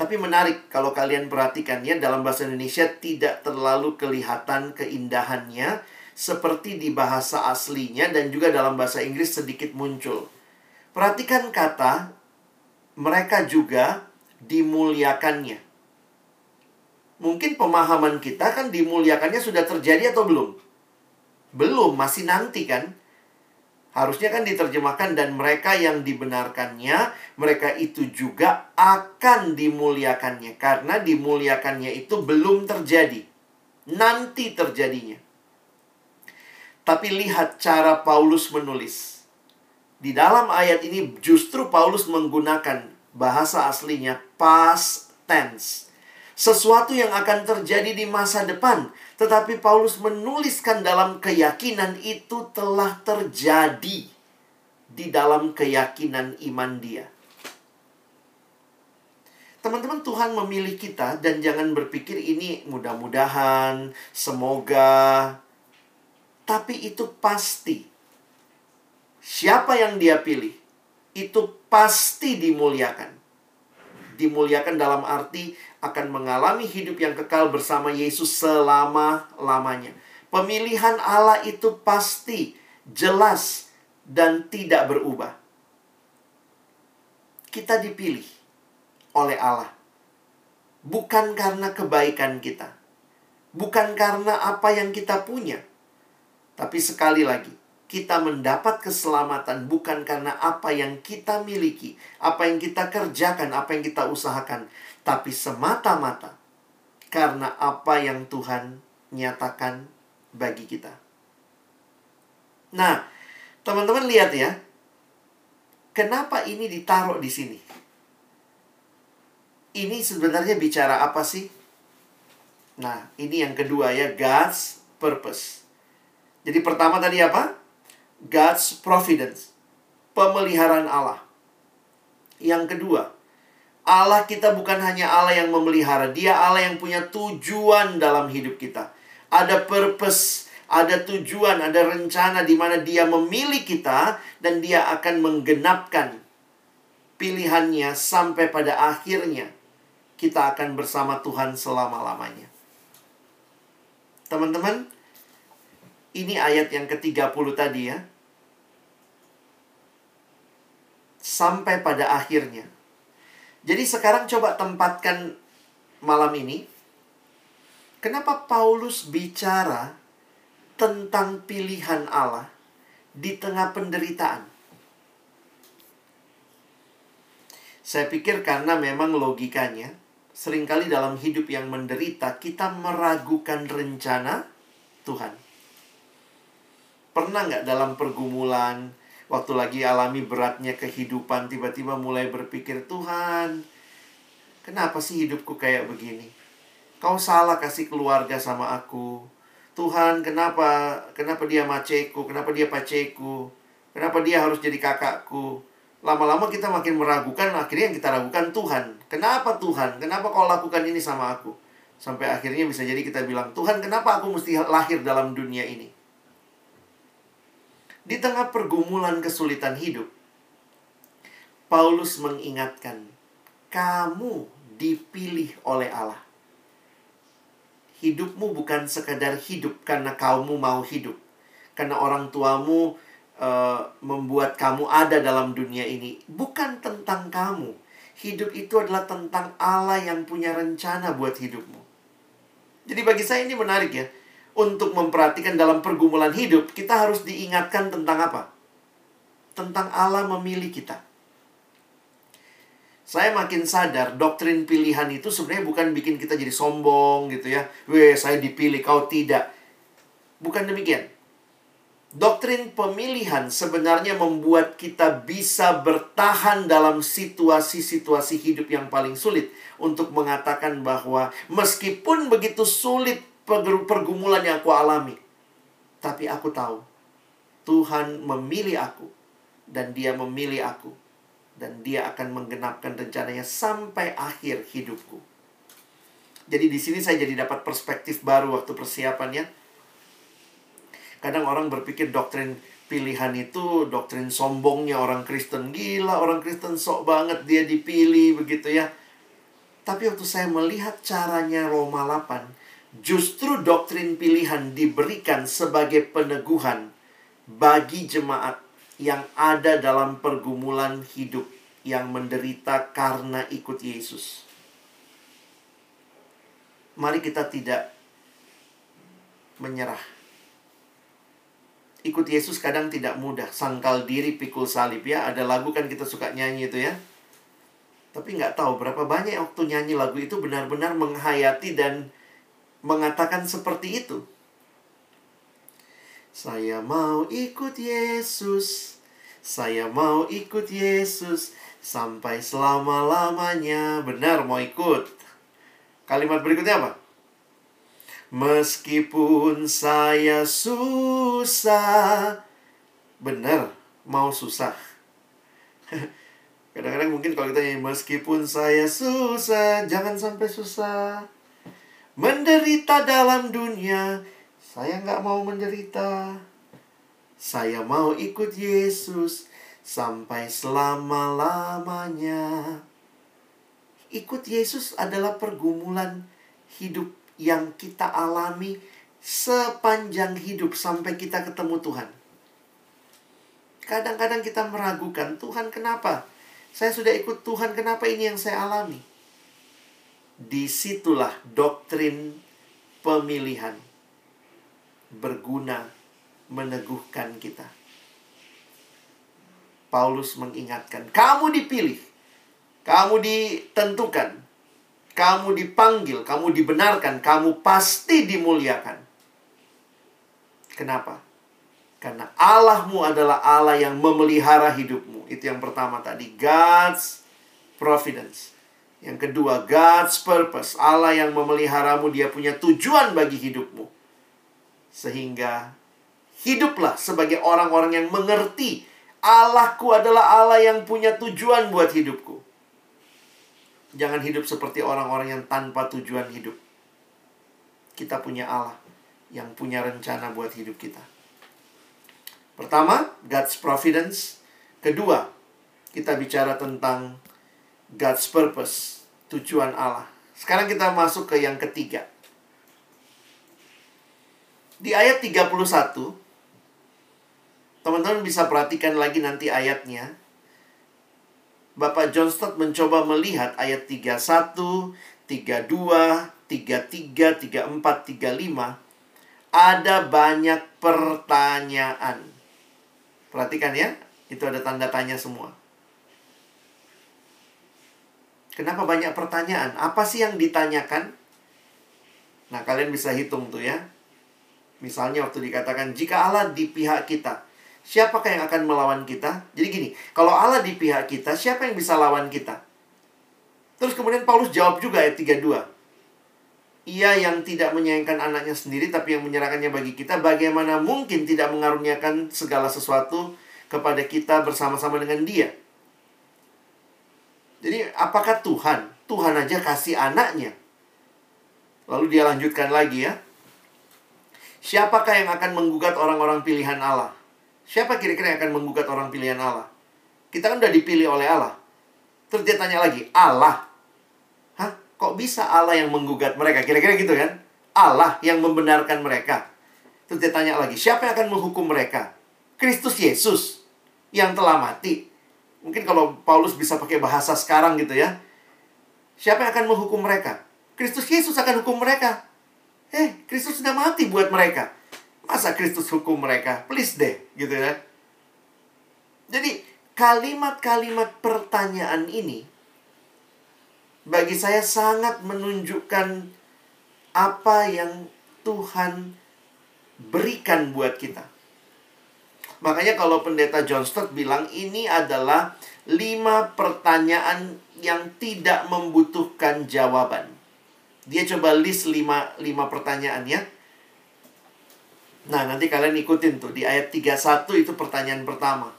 Tapi menarik kalau kalian perhatikan ya dalam bahasa Indonesia tidak terlalu kelihatan keindahannya seperti di bahasa aslinya dan juga dalam bahasa Inggris sedikit muncul. Perhatikan kata mereka juga dimuliakannya. Mungkin pemahaman kita kan dimuliakannya sudah terjadi atau belum? Belum, masih nanti kan? Harusnya kan diterjemahkan dan mereka yang dibenarkannya, mereka itu juga akan dimuliakannya. Karena dimuliakannya itu belum terjadi. Nanti terjadinya. Tapi lihat cara Paulus menulis. Di dalam ayat ini justru Paulus menggunakan bahasa aslinya past tense. Sesuatu yang akan terjadi di masa depan tetapi Paulus menuliskan dalam keyakinan itu telah terjadi di dalam keyakinan iman dia. Teman-teman, Tuhan memilih kita dan jangan berpikir ini mudah-mudahan, semoga. Tapi itu pasti. Siapa yang dia pilih, itu pasti dimuliakan. Dimuliakan dalam arti akan mengalami hidup yang kekal bersama Yesus selama-lamanya. Pemilihan Allah itu pasti, jelas, dan tidak berubah. Kita dipilih oleh Allah. Bukan karena kebaikan kita. Bukan karena apa yang kita punya. Tapi sekali lagi, kita mendapat keselamatan bukan karena apa yang kita miliki, apa yang kita kerjakan, apa yang kita usahakan, tapi semata-mata karena apa yang Tuhan nyatakan bagi kita. Nah, teman-teman lihat ya, kenapa ini ditaruh di sini? Ini sebenarnya bicara apa sih? Nah, ini yang kedua ya, God's purpose. Jadi pertama tadi apa? God's providence. Pemeliharaan Allah. Yang kedua, Allah kita bukan hanya Allah yang memelihara, Dia Allah yang punya tujuan dalam hidup kita. Ada purpose, ada tujuan, ada rencana di mana Dia memilih kita dan Dia akan menggenapkan pilihannya sampai pada akhirnya kita akan bersama Tuhan selama-lamanya. Teman-teman, ini ayat yang ke-30 tadi ya. Sampai pada akhirnya. Jadi sekarang coba tempatkan malam ini. Kenapa Paulus bicara tentang pilihan Allah di tengah penderitaan? Saya pikir karena memang logikanya, sering kali dalam hidup yang menderita, kita meragukan rencana Tuhan. Pernah nggak dalam pergumulan, waktu lagi alami beratnya kehidupan, tiba-tiba mulai berpikir, Tuhan, kenapa sih hidupku kayak begini? Kau salah kasih keluarga sama aku. Tuhan, kenapa kenapa dia maceku? Kenapa dia paceku? Kenapa dia harus jadi kakakku? Lama-lama kita makin meragukan, akhirnya yang kita ragukan Tuhan. Kenapa Tuhan? Kenapa kau lakukan ini sama aku? Sampai akhirnya bisa jadi kita bilang, Tuhan kenapa aku mesti lahir dalam dunia ini? Di tengah pergumulan kesulitan hidup, Paulus mengingatkan, kamu dipilih oleh Allah. Hidupmu bukan sekadar hidup karena kamu mau hidup. Karena orang tuamu uh, membuat kamu ada dalam dunia ini. Bukan tentang kamu. Hidup itu adalah tentang Allah yang punya rencana buat hidupmu. Jadi bagi saya ini menarik ya untuk memperhatikan dalam pergumulan hidup, kita harus diingatkan tentang apa? Tentang Allah memilih kita. Saya makin sadar doktrin pilihan itu sebenarnya bukan bikin kita jadi sombong gitu ya. Weh, saya dipilih, kau tidak. Bukan demikian. Doktrin pemilihan sebenarnya membuat kita bisa bertahan dalam situasi-situasi hidup yang paling sulit untuk mengatakan bahwa meskipun begitu sulit pergumulan yang aku alami. Tapi aku tahu Tuhan memilih aku dan dia memilih aku dan dia akan menggenapkan rencananya sampai akhir hidupku. Jadi di sini saya jadi dapat perspektif baru waktu persiapannya. Kadang orang berpikir doktrin pilihan itu doktrin sombongnya orang Kristen. Gila, orang Kristen sok banget dia dipilih begitu ya. Tapi waktu saya melihat caranya Roma 8, Justru doktrin pilihan diberikan sebagai peneguhan bagi jemaat yang ada dalam pergumulan hidup yang menderita karena ikut Yesus. Mari kita tidak menyerah. Ikut Yesus kadang tidak mudah. Sangkal diri pikul salib ya. Ada lagu kan kita suka nyanyi itu ya. Tapi nggak tahu berapa banyak waktu nyanyi lagu itu benar-benar menghayati dan mengatakan seperti itu. Saya mau ikut Yesus. Saya mau ikut Yesus sampai selama-lamanya. Benar mau ikut. Kalimat berikutnya apa? Meskipun saya susah. Benar, mau susah. Kadang-kadang mungkin kalau kita nyanyi meskipun saya susah, jangan sampai susah. Menderita dalam dunia, saya nggak mau menderita. Saya mau ikut Yesus sampai selama-lamanya. Ikut Yesus adalah pergumulan hidup yang kita alami sepanjang hidup sampai kita ketemu Tuhan. Kadang-kadang kita meragukan, Tuhan kenapa? Saya sudah ikut Tuhan, kenapa ini yang saya alami? Di situlah doktrin pemilihan berguna meneguhkan kita. Paulus mengingatkan, kamu dipilih, kamu ditentukan, kamu dipanggil, kamu dibenarkan, kamu pasti dimuliakan. Kenapa? Karena Allahmu adalah Allah yang memelihara hidupmu. Itu yang pertama tadi, God's providence. Yang kedua, God's purpose. Allah yang memeliharamu, dia punya tujuan bagi hidupmu. Sehingga hiduplah sebagai orang-orang yang mengerti Allahku adalah Allah yang punya tujuan buat hidupku. Jangan hidup seperti orang-orang yang tanpa tujuan hidup. Kita punya Allah yang punya rencana buat hidup kita. Pertama, God's providence. Kedua, kita bicara tentang God's purpose, tujuan Allah. Sekarang kita masuk ke yang ketiga. Di ayat 31, Teman-teman bisa perhatikan lagi nanti ayatnya. Bapak John Stott mencoba melihat ayat 31, 32, 33, 34, 35. Ada banyak pertanyaan. Perhatikan ya, itu ada tanda tanya semua. Kenapa banyak pertanyaan? Apa sih yang ditanyakan? Nah, kalian bisa hitung tuh ya. Misalnya waktu dikatakan, jika Allah di pihak kita, Siapakah yang akan melawan kita? Jadi gini, kalau Allah di pihak kita, siapa yang bisa lawan kita? Terus kemudian Paulus jawab juga ayat 32. Ia yang tidak menyayangkan anaknya sendiri tapi yang menyerahkannya bagi kita, bagaimana mungkin tidak mengaruniakan segala sesuatu kepada kita bersama-sama dengan dia? Jadi apakah Tuhan? Tuhan aja kasih anaknya. Lalu dia lanjutkan lagi ya. Siapakah yang akan menggugat orang-orang pilihan Allah? Siapa kira-kira yang akan menggugat orang pilihan Allah? Kita kan udah dipilih oleh Allah. Terus dia tanya lagi, Allah? Hah? Kok bisa Allah yang menggugat mereka? Kira-kira gitu kan? Allah yang membenarkan mereka. Terus dia tanya lagi, siapa yang akan menghukum mereka? Kristus Yesus yang telah mati. Mungkin kalau Paulus bisa pakai bahasa sekarang gitu ya. Siapa yang akan menghukum mereka? Kristus Yesus akan hukum mereka. Eh, Kristus sudah mati buat mereka. Masa Kristus hukum mereka? Please deh, gitu ya. Jadi, kalimat-kalimat pertanyaan ini bagi saya sangat menunjukkan apa yang Tuhan berikan buat kita. Makanya kalau pendeta John Stott bilang ini adalah lima pertanyaan yang tidak membutuhkan jawaban. Dia coba list lima, lima pertanyaan ya Nah, nanti kalian ikutin tuh di ayat 31 itu pertanyaan pertama.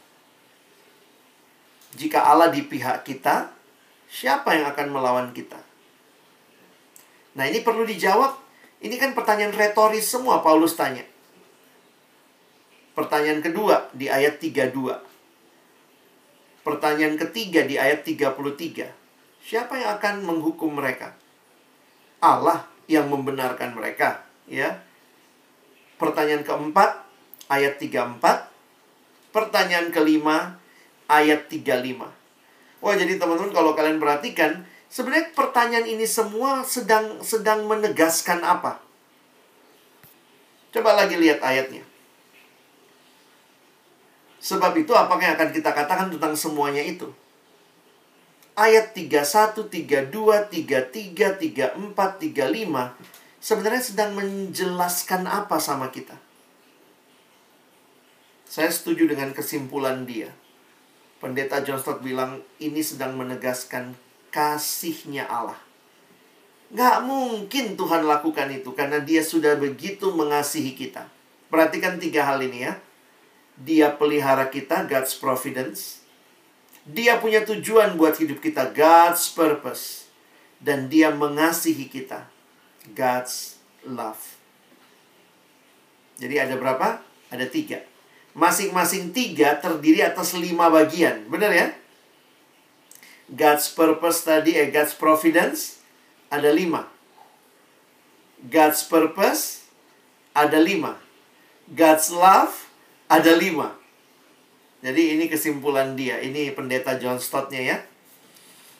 Jika Allah di pihak kita, siapa yang akan melawan kita? Nah, ini perlu dijawab. Ini kan pertanyaan retoris semua Paulus tanya. Pertanyaan kedua di ayat 32. Pertanyaan ketiga di ayat 33. Siapa yang akan menghukum mereka? Allah yang membenarkan mereka, ya. Pertanyaan keempat, ayat 34. Pertanyaan kelima, ayat 35. Wah, jadi teman-teman kalau kalian perhatikan, sebenarnya pertanyaan ini semua sedang sedang menegaskan apa? Coba lagi lihat ayatnya. Sebab itu apakah yang akan kita katakan tentang semuanya itu? Ayat 31, 32, 33, 34, 35 sebenarnya sedang menjelaskan apa sama kita. Saya setuju dengan kesimpulan dia. Pendeta John Stott bilang ini sedang menegaskan kasihnya Allah. Gak mungkin Tuhan lakukan itu karena dia sudah begitu mengasihi kita. Perhatikan tiga hal ini ya. Dia pelihara kita, God's providence. Dia punya tujuan buat hidup kita, God's purpose. Dan dia mengasihi kita, God's love. Jadi ada berapa? Ada tiga. Masing-masing tiga terdiri atas lima bagian. Benar ya? God's purpose tadi, eh, God's providence, ada lima. God's purpose, ada lima. God's love, ada lima. Jadi ini kesimpulan dia. Ini pendeta John Stott-nya ya.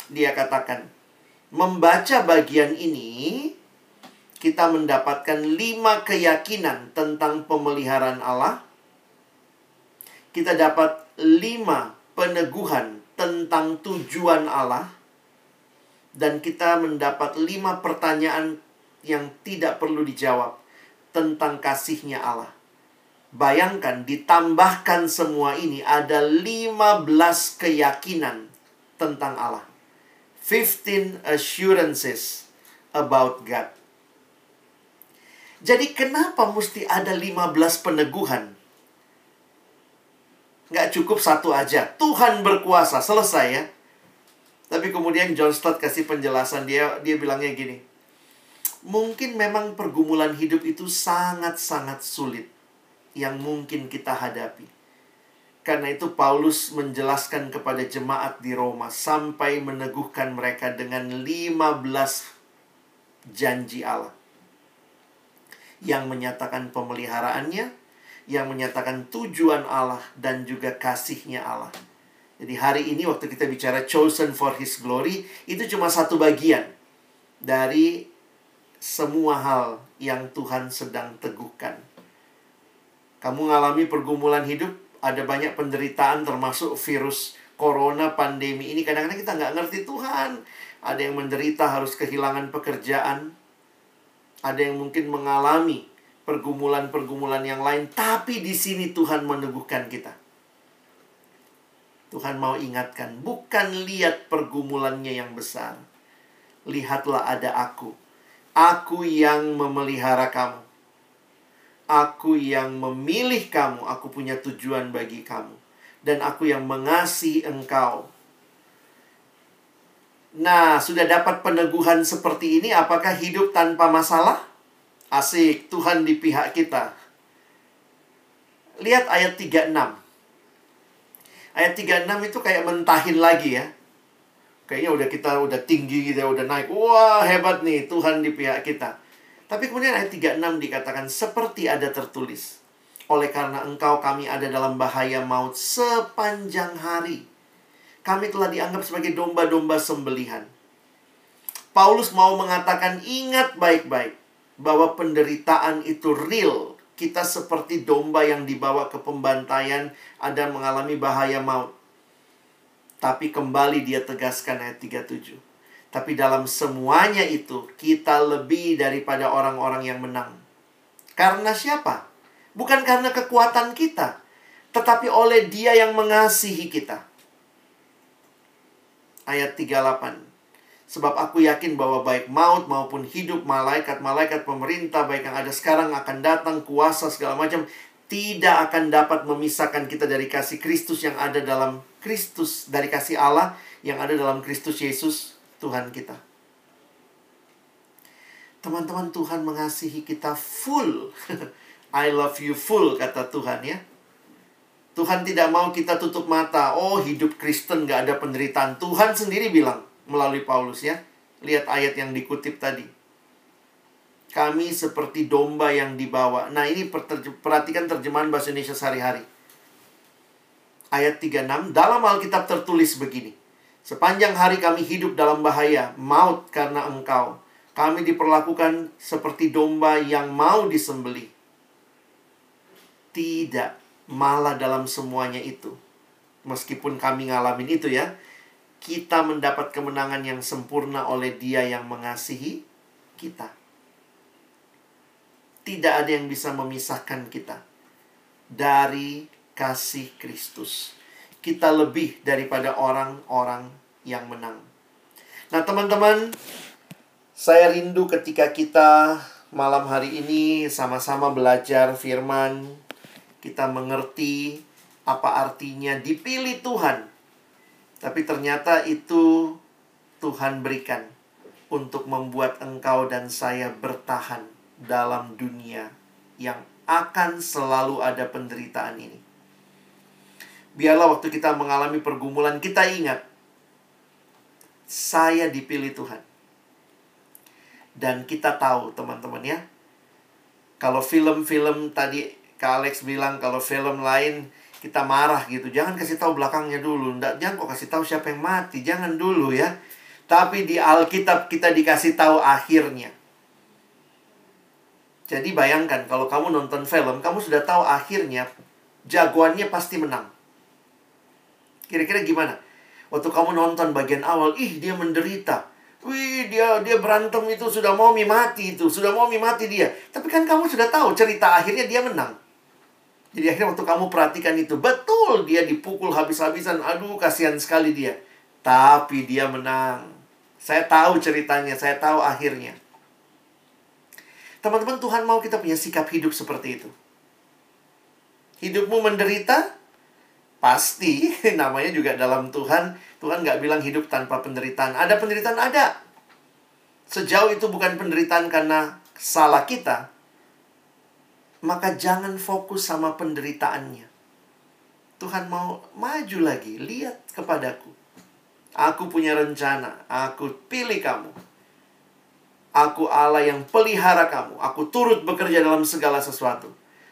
Dia katakan, membaca bagian ini, kita mendapatkan lima keyakinan tentang pemeliharaan Allah. Kita dapat lima peneguhan tentang tujuan Allah. Dan kita mendapat lima pertanyaan yang tidak perlu dijawab tentang kasihnya Allah. Bayangkan ditambahkan semua ini ada 15 keyakinan tentang Allah. 15 assurances about God. Jadi kenapa mesti ada 15 peneguhan? Nggak cukup satu aja. Tuhan berkuasa, selesai ya. Tapi kemudian John Stott kasih penjelasan dia dia bilangnya gini. Mungkin memang pergumulan hidup itu sangat-sangat sulit yang mungkin kita hadapi. Karena itu Paulus menjelaskan kepada jemaat di Roma sampai meneguhkan mereka dengan 15 janji Allah. Yang menyatakan pemeliharaannya, yang menyatakan tujuan Allah dan juga kasihnya Allah. Jadi hari ini waktu kita bicara chosen for his glory, itu cuma satu bagian dari semua hal yang Tuhan sedang teguhkan. Kamu mengalami pergumulan hidup, ada banyak penderitaan termasuk virus corona, pandemi ini. Kadang-kadang kita nggak ngerti Tuhan. Ada yang menderita harus kehilangan pekerjaan. Ada yang mungkin mengalami pergumulan-pergumulan yang lain. Tapi di sini Tuhan meneguhkan kita. Tuhan mau ingatkan, bukan lihat pergumulannya yang besar. Lihatlah ada aku. Aku yang memelihara kamu. Aku yang memilih kamu, aku punya tujuan bagi kamu. Dan aku yang mengasihi engkau. Nah, sudah dapat peneguhan seperti ini, apakah hidup tanpa masalah? Asik, Tuhan di pihak kita. Lihat ayat 36. Ayat 36 itu kayak mentahin lagi ya. Kayaknya udah kita udah tinggi gitu, udah naik. Wah, hebat nih Tuhan di pihak kita. Tapi kemudian ayat 36 dikatakan seperti ada tertulis. Oleh karena engkau kami ada dalam bahaya maut sepanjang hari. Kami telah dianggap sebagai domba-domba sembelihan. Paulus mau mengatakan ingat baik-baik bahwa penderitaan itu real. Kita seperti domba yang dibawa ke pembantaian ada mengalami bahaya maut. Tapi kembali dia tegaskan ayat 37. Tapi dalam semuanya itu, kita lebih daripada orang-orang yang menang. Karena siapa? Bukan karena kekuatan kita, tetapi oleh dia yang mengasihi kita. Ayat 38. Sebab aku yakin bahwa baik maut maupun hidup, malaikat-malaikat pemerintah, baik yang ada sekarang akan datang, kuasa segala macam, tidak akan dapat memisahkan kita dari kasih Kristus yang ada dalam Kristus, dari kasih Allah yang ada dalam Kristus Yesus Tuhan kita. Teman-teman Tuhan mengasihi kita full. I love you full kata Tuhan ya. Tuhan tidak mau kita tutup mata. Oh hidup Kristen gak ada penderitaan. Tuhan sendiri bilang melalui Paulus ya. Lihat ayat yang dikutip tadi. Kami seperti domba yang dibawa. Nah ini perhatikan terjemahan bahasa Indonesia sehari-hari. Ayat 36. Dalam Alkitab tertulis begini. Sepanjang hari kami hidup dalam bahaya, maut karena engkau. Kami diperlakukan seperti domba yang mau disembeli. Tidak, malah dalam semuanya itu. Meskipun kami ngalamin itu ya, kita mendapat kemenangan yang sempurna oleh dia yang mengasihi kita. Tidak ada yang bisa memisahkan kita dari kasih Kristus kita lebih daripada orang-orang yang menang. Nah, teman-teman, saya rindu ketika kita malam hari ini sama-sama belajar firman, kita mengerti apa artinya dipilih Tuhan. Tapi ternyata itu Tuhan berikan untuk membuat engkau dan saya bertahan dalam dunia yang akan selalu ada penderitaan ini. Biarlah waktu kita mengalami pergumulan, kita ingat, saya dipilih Tuhan. Dan kita tahu, teman-teman ya, kalau film-film tadi Kak Alex bilang kalau film lain kita marah gitu, jangan kasih tahu belakangnya dulu. Nggak, jangan kok kasih tahu siapa yang mati, jangan dulu ya. Tapi di Alkitab kita dikasih tahu akhirnya. Jadi bayangkan kalau kamu nonton film, kamu sudah tahu akhirnya jagoannya pasti menang. Kira-kira gimana? Waktu kamu nonton bagian awal, ih dia menderita. Wih, dia dia berantem itu sudah mau mati itu, sudah mau mati dia. Tapi kan kamu sudah tahu cerita akhirnya dia menang. Jadi akhirnya waktu kamu perhatikan itu, betul dia dipukul habis-habisan. Aduh, kasihan sekali dia. Tapi dia menang. Saya tahu ceritanya, saya tahu akhirnya. Teman-teman, Tuhan mau kita punya sikap hidup seperti itu. Hidupmu menderita? Pasti, namanya juga dalam Tuhan. Tuhan nggak bilang hidup tanpa penderitaan. Ada penderitaan? Ada. Sejauh itu bukan penderitaan karena salah kita, maka jangan fokus sama penderitaannya. Tuhan mau maju lagi, lihat kepadaku. Aku punya rencana, aku pilih kamu. Aku Allah yang pelihara kamu. Aku turut bekerja dalam segala sesuatu.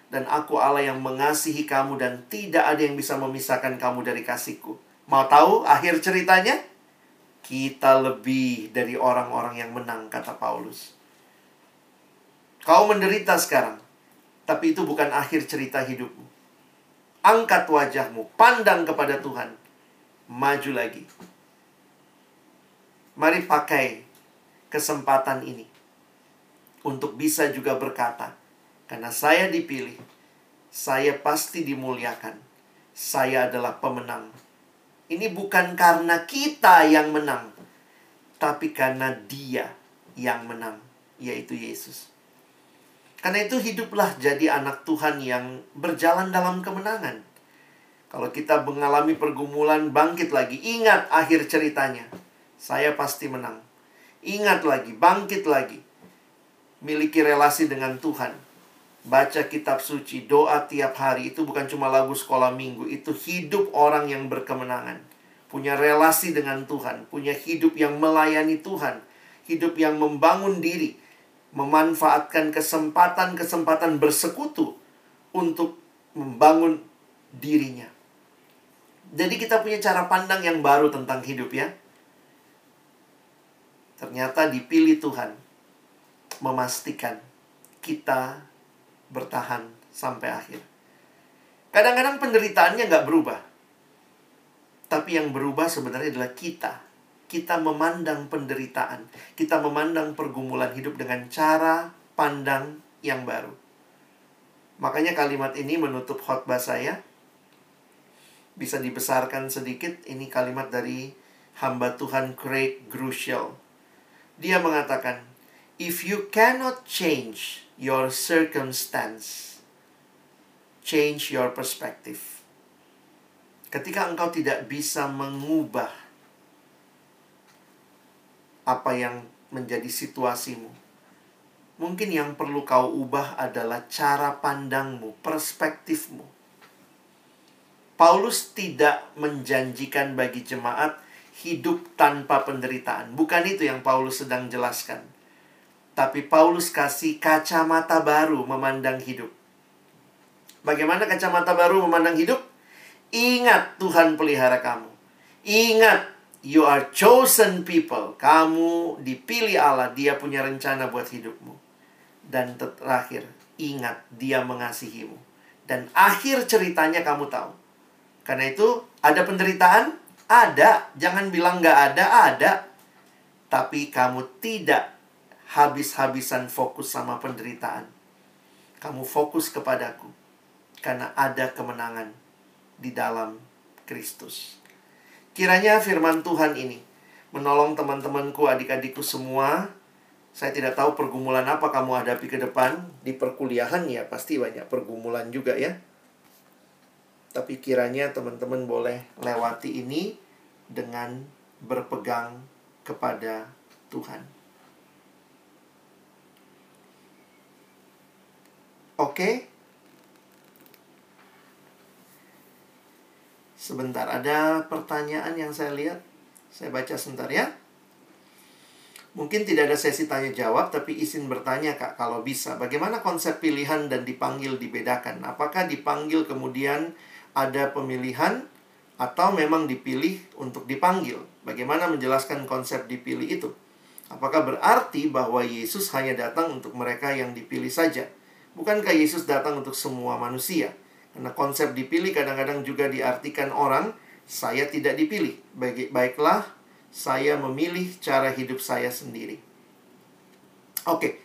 Dan aku Allah yang mengasihi kamu dan tidak ada yang bisa memisahkan kamu dari kasihku. Mau tahu akhir ceritanya? Kita lebih dari orang-orang yang menang, kata Paulus. Kau menderita sekarang, tapi itu bukan akhir cerita hidupmu. Angkat wajahmu, pandang kepada Tuhan. Maju lagi. Mari pakai kesempatan ini untuk bisa juga berkata, "Karena saya dipilih, saya pasti dimuliakan. Saya adalah pemenang." Ini bukan karena kita yang menang, tapi karena Dia yang menang, yaitu Yesus. Karena itu hiduplah jadi anak Tuhan yang berjalan dalam kemenangan. Kalau kita mengalami pergumulan, bangkit lagi. Ingat akhir ceritanya. Saya pasti menang. Ingat lagi, bangkit lagi. Miliki relasi dengan Tuhan. Baca kitab suci, doa tiap hari. Itu bukan cuma lagu sekolah minggu. Itu hidup orang yang berkemenangan. Punya relasi dengan Tuhan. Punya hidup yang melayani Tuhan. Hidup yang membangun diri. Memanfaatkan kesempatan-kesempatan bersekutu. Untuk membangun dirinya. Jadi kita punya cara pandang yang baru tentang hidup ya. Ternyata dipilih Tuhan memastikan kita bertahan sampai akhir. Kadang-kadang penderitaannya nggak berubah. Tapi yang berubah sebenarnya adalah kita. Kita memandang penderitaan. Kita memandang pergumulan hidup dengan cara pandang yang baru. Makanya kalimat ini menutup khotbah saya. Bisa dibesarkan sedikit. Ini kalimat dari hamba Tuhan Craig Grushel dia mengatakan, if you cannot change your circumstance, change your perspective. Ketika engkau tidak bisa mengubah apa yang menjadi situasimu, mungkin yang perlu kau ubah adalah cara pandangmu, perspektifmu. Paulus tidak menjanjikan bagi jemaat hidup tanpa penderitaan. Bukan itu yang Paulus sedang jelaskan. Tapi Paulus kasih kacamata baru memandang hidup. Bagaimana kacamata baru memandang hidup? Ingat Tuhan pelihara kamu. Ingat you are chosen people. Kamu dipilih Allah, Dia punya rencana buat hidupmu. Dan terakhir, ingat Dia mengasihimu. Dan akhir ceritanya kamu tahu. Karena itu ada penderitaan, ada, jangan bilang nggak ada, ada. Tapi kamu tidak habis-habisan fokus sama penderitaan. Kamu fokus kepadaku. Karena ada kemenangan di dalam Kristus. Kiranya firman Tuhan ini menolong teman-temanku, adik-adikku semua. Saya tidak tahu pergumulan apa kamu hadapi ke depan. Di perkuliahan ya pasti banyak pergumulan juga ya. Tapi kiranya teman-teman boleh lewati ini dengan berpegang kepada Tuhan. Oke. Sebentar, ada pertanyaan yang saya lihat. Saya baca sebentar ya. Mungkin tidak ada sesi tanya jawab, tapi izin bertanya kak, kalau bisa. Bagaimana konsep pilihan dan dipanggil dibedakan? Apakah dipanggil kemudian ada pemilihan, atau memang dipilih untuk dipanggil? Bagaimana menjelaskan konsep dipilih itu? Apakah berarti bahwa Yesus hanya datang untuk mereka yang dipilih saja? Bukankah Yesus datang untuk semua manusia? Karena konsep dipilih kadang-kadang juga diartikan orang, saya tidak dipilih. Baiklah, saya memilih cara hidup saya sendiri. Oke,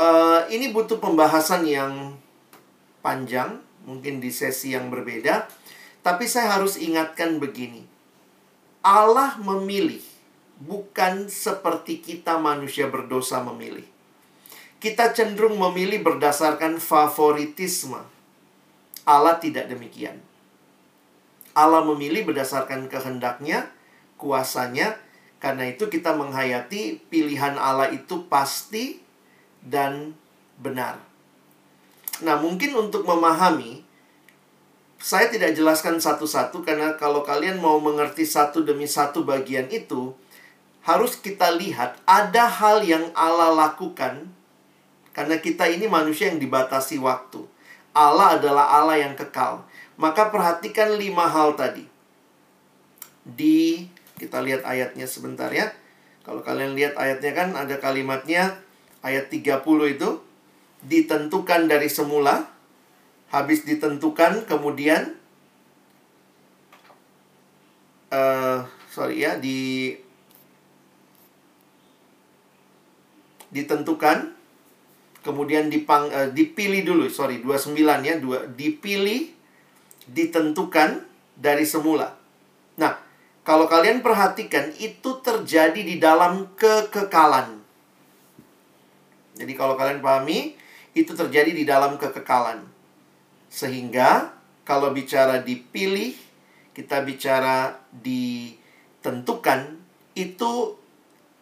uh, ini butuh pembahasan yang panjang, mungkin di sesi yang berbeda. Tapi saya harus ingatkan begini: Allah memilih, bukan seperti kita manusia berdosa memilih. Kita cenderung memilih berdasarkan favoritisme. Allah tidak demikian. Allah memilih berdasarkan kehendaknya, kuasanya. Karena itu kita menghayati pilihan Allah itu pasti dan benar. Nah, mungkin untuk memahami saya tidak jelaskan satu-satu karena kalau kalian mau mengerti satu demi satu bagian itu harus kita lihat ada hal yang Allah lakukan karena kita ini manusia yang dibatasi waktu. Allah adalah Allah yang kekal. Maka perhatikan lima hal tadi. Di kita lihat ayatnya sebentar ya. Kalau kalian lihat ayatnya kan ada kalimatnya ayat 30 itu ditentukan dari semula habis ditentukan kemudian uh, sorry ya di ditentukan kemudian dipang uh, dipilih dulu sorry 29 ya dua dipilih ditentukan dari semula nah kalau kalian perhatikan, itu terjadi di dalam kekekalan. Jadi kalau kalian pahami, itu terjadi di dalam kekekalan. Sehingga kalau bicara dipilih, kita bicara ditentukan, itu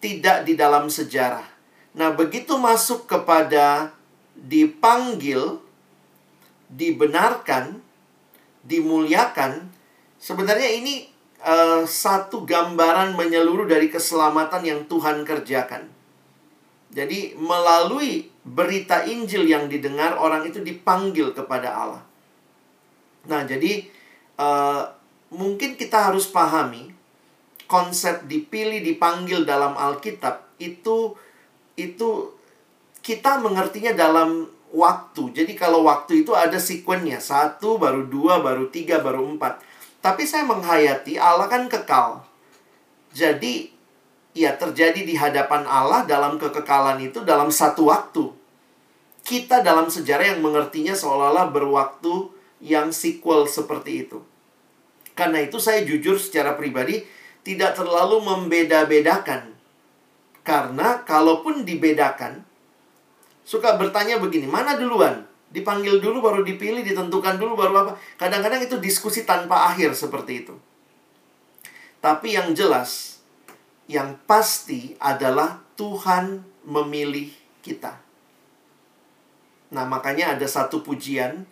tidak di dalam sejarah. Nah, begitu masuk kepada dipanggil, dibenarkan, dimuliakan, sebenarnya ini uh, satu gambaran menyeluruh dari keselamatan yang Tuhan kerjakan. Jadi melalui berita Injil yang didengar orang itu dipanggil kepada Allah. Nah, jadi uh, mungkin kita harus pahami konsep dipilih dipanggil dalam Alkitab itu itu kita mengertinya dalam waktu. Jadi kalau waktu itu ada sekuennya satu baru dua baru tiga baru empat. Tapi saya menghayati Allah kan kekal. Jadi ya terjadi di hadapan Allah dalam kekekalan itu dalam satu waktu. Kita dalam sejarah yang mengertinya seolah-olah berwaktu yang sequel seperti itu. Karena itu saya jujur secara pribadi tidak terlalu membeda-bedakan. Karena kalaupun dibedakan, suka bertanya begini, mana duluan? Dipanggil dulu baru dipilih, ditentukan dulu baru apa. Kadang-kadang itu diskusi tanpa akhir seperti itu. Tapi yang jelas, yang pasti adalah Tuhan memilih kita. Nah, makanya ada satu pujian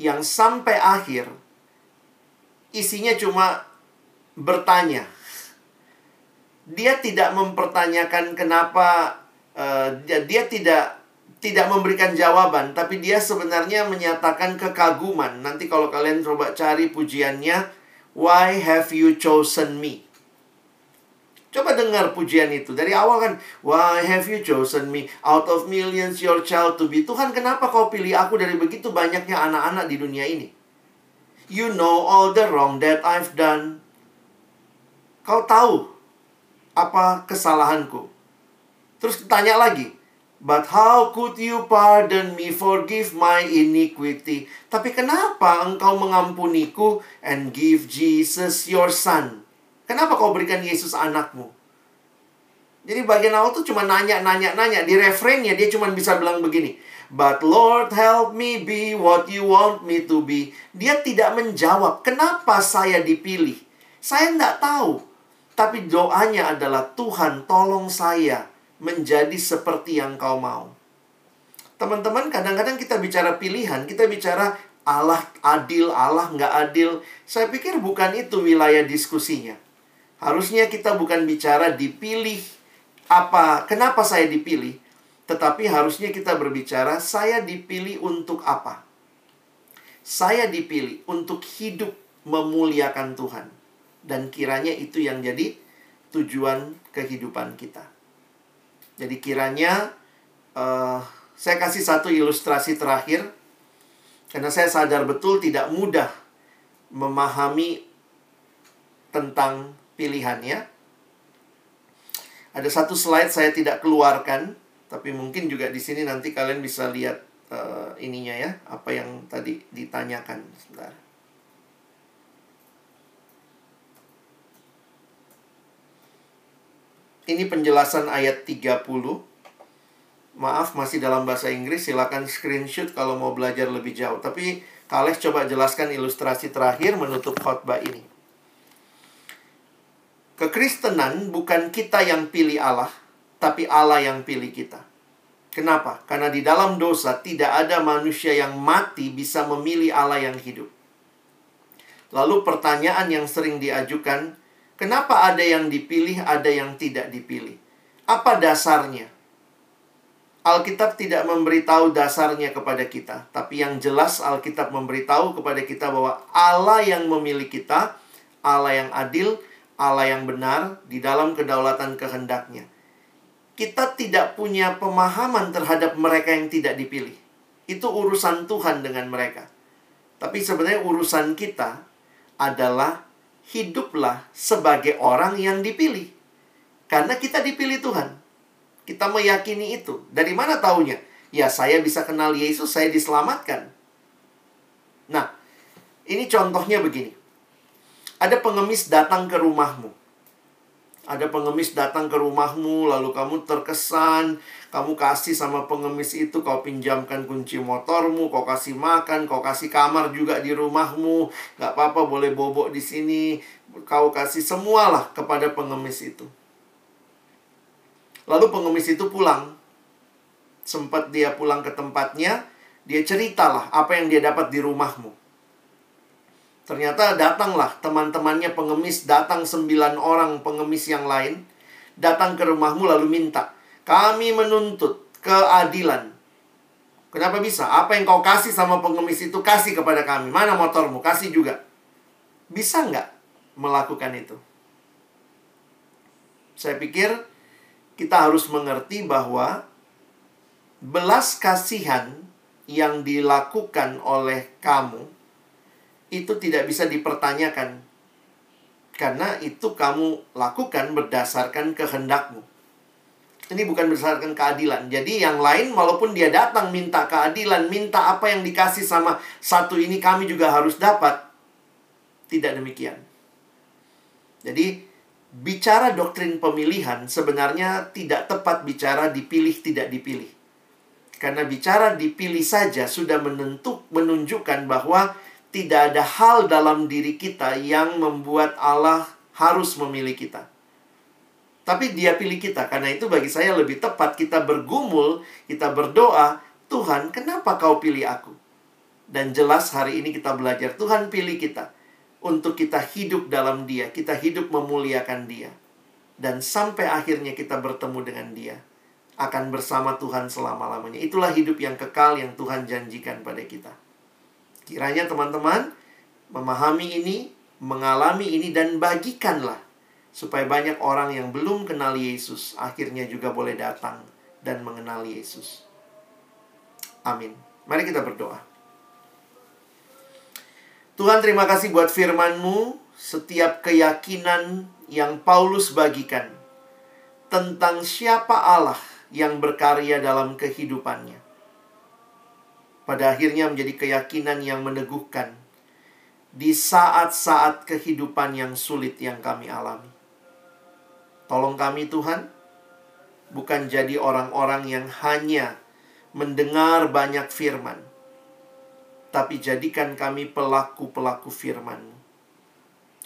yang sampai akhir isinya cuma bertanya. Dia tidak mempertanyakan kenapa uh, dia, dia tidak tidak memberikan jawaban, tapi dia sebenarnya menyatakan kekaguman. Nanti kalau kalian coba cari pujiannya, Why have you chosen me? Coba dengar pujian itu. Dari awal kan, Why have you chosen me? Out of millions your child to be. Tuhan kenapa kau pilih aku dari begitu banyaknya anak-anak di dunia ini? You know all the wrong that I've done. Kau tahu apa kesalahanku. Terus tanya lagi, But how could you pardon me, forgive my iniquity? Tapi kenapa engkau mengampuniku and give Jesus your son? Kenapa kau berikan Yesus anakmu? Jadi bagian awal tuh cuma nanya, nanya, nanya. Di refrainnya dia cuma bisa bilang begini. But Lord help me be what you want me to be. Dia tidak menjawab kenapa saya dipilih. Saya tidak tahu. Tapi doanya adalah Tuhan tolong saya menjadi seperti yang kau mau. Teman-teman, kadang-kadang kita bicara pilihan, kita bicara Allah adil, Allah nggak adil. Saya pikir bukan itu wilayah diskusinya. Harusnya kita bukan bicara dipilih apa, kenapa saya dipilih. Tetapi harusnya kita berbicara, saya dipilih untuk apa? Saya dipilih untuk hidup memuliakan Tuhan. Dan kiranya itu yang jadi tujuan kehidupan kita. Jadi kiranya uh, saya kasih satu ilustrasi terakhir karena saya sadar betul tidak mudah memahami tentang pilihannya. Ada satu slide saya tidak keluarkan, tapi mungkin juga di sini nanti kalian bisa lihat uh, ininya ya, apa yang tadi ditanyakan. Sebentar. Ini penjelasan ayat 30 maaf masih dalam bahasa Inggris. Silakan screenshot kalau mau belajar lebih jauh. Tapi Kales coba jelaskan ilustrasi terakhir menutup khotbah ini. Kekristenan bukan kita yang pilih Allah tapi Allah yang pilih kita. Kenapa? Karena di dalam dosa tidak ada manusia yang mati bisa memilih Allah yang hidup. Lalu pertanyaan yang sering diajukan, kenapa ada yang dipilih, ada yang tidak dipilih? Apa dasarnya? Alkitab tidak memberitahu dasarnya kepada kita, tapi yang jelas Alkitab memberitahu kepada kita bahwa Allah yang memilih kita, Allah yang adil, Allah yang benar di dalam kedaulatan kehendaknya. Kita tidak punya pemahaman terhadap mereka yang tidak dipilih. Itu urusan Tuhan dengan mereka. Tapi sebenarnya urusan kita adalah hiduplah sebagai orang yang dipilih. Karena kita dipilih Tuhan. Kita meyakini itu. Dari mana taunya? Ya, saya bisa kenal Yesus, saya diselamatkan. Nah, ini contohnya begini. Ada pengemis datang ke rumahmu. Ada pengemis datang ke rumahmu, lalu kamu terkesan, kamu kasih sama pengemis itu, kau pinjamkan kunci motormu, kau kasih makan, kau kasih kamar juga di rumahmu, gak apa-apa boleh bobok di sini, kau kasih semualah kepada pengemis itu. Lalu pengemis itu pulang. Sempat dia pulang ke tempatnya, dia ceritalah apa yang dia dapat di rumahmu. Ternyata datanglah teman-temannya pengemis, datang sembilan orang pengemis yang lain, datang ke rumahmu lalu minta, kami menuntut keadilan. Kenapa bisa? Apa yang kau kasih sama pengemis itu kasih kepada kami. Mana motormu? Kasih juga. Bisa nggak melakukan itu? Saya pikir kita harus mengerti bahwa belas kasihan yang dilakukan oleh kamu itu tidak bisa dipertanyakan karena itu kamu lakukan berdasarkan kehendakmu. Ini bukan berdasarkan keadilan. Jadi yang lain walaupun dia datang minta keadilan, minta apa yang dikasih sama satu ini kami juga harus dapat. Tidak demikian. Jadi bicara doktrin pemilihan sebenarnya tidak tepat bicara dipilih tidak dipilih. Karena bicara dipilih saja sudah menentuk menunjukkan bahwa tidak ada hal dalam diri kita yang membuat Allah harus memilih kita. Tapi dia pilih kita. Karena itu bagi saya lebih tepat kita bergumul, kita berdoa, Tuhan, kenapa kau pilih aku? Dan jelas hari ini kita belajar, Tuhan pilih kita untuk kita hidup dalam Dia, kita hidup memuliakan Dia, dan sampai akhirnya kita bertemu dengan Dia, akan bersama Tuhan selama-lamanya. Itulah hidup yang kekal yang Tuhan janjikan pada kita. Kiranya teman-teman memahami ini, mengalami ini, dan bagikanlah supaya banyak orang yang belum kenal Yesus akhirnya juga boleh datang dan mengenal Yesus. Amin. Mari kita berdoa. Tuhan terima kasih buat firman-Mu, setiap keyakinan yang Paulus bagikan tentang siapa Allah yang berkarya dalam kehidupannya. Pada akhirnya menjadi keyakinan yang meneguhkan di saat-saat kehidupan yang sulit yang kami alami. Tolong kami Tuhan, bukan jadi orang-orang yang hanya mendengar banyak firman, tapi jadikan kami pelaku-pelaku firman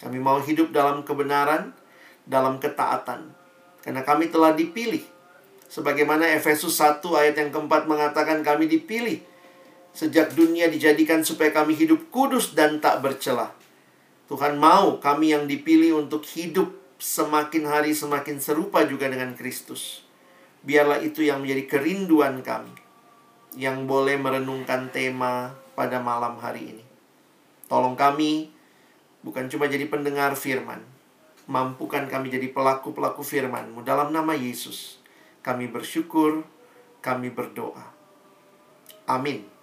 Kami mau hidup dalam kebenaran, dalam ketaatan. Karena kami telah dipilih. Sebagaimana Efesus 1 ayat yang keempat mengatakan kami dipilih. Sejak dunia dijadikan supaya kami hidup kudus dan tak bercelah. Tuhan mau kami yang dipilih untuk hidup semakin hari semakin serupa juga dengan Kristus. Biarlah itu yang menjadi kerinduan kami. Yang boleh merenungkan tema pada malam hari ini. Tolong kami bukan cuma jadi pendengar firman. Mampukan kami jadi pelaku-pelaku firman-Mu dalam nama Yesus. Kami bersyukur, kami berdoa. Amin.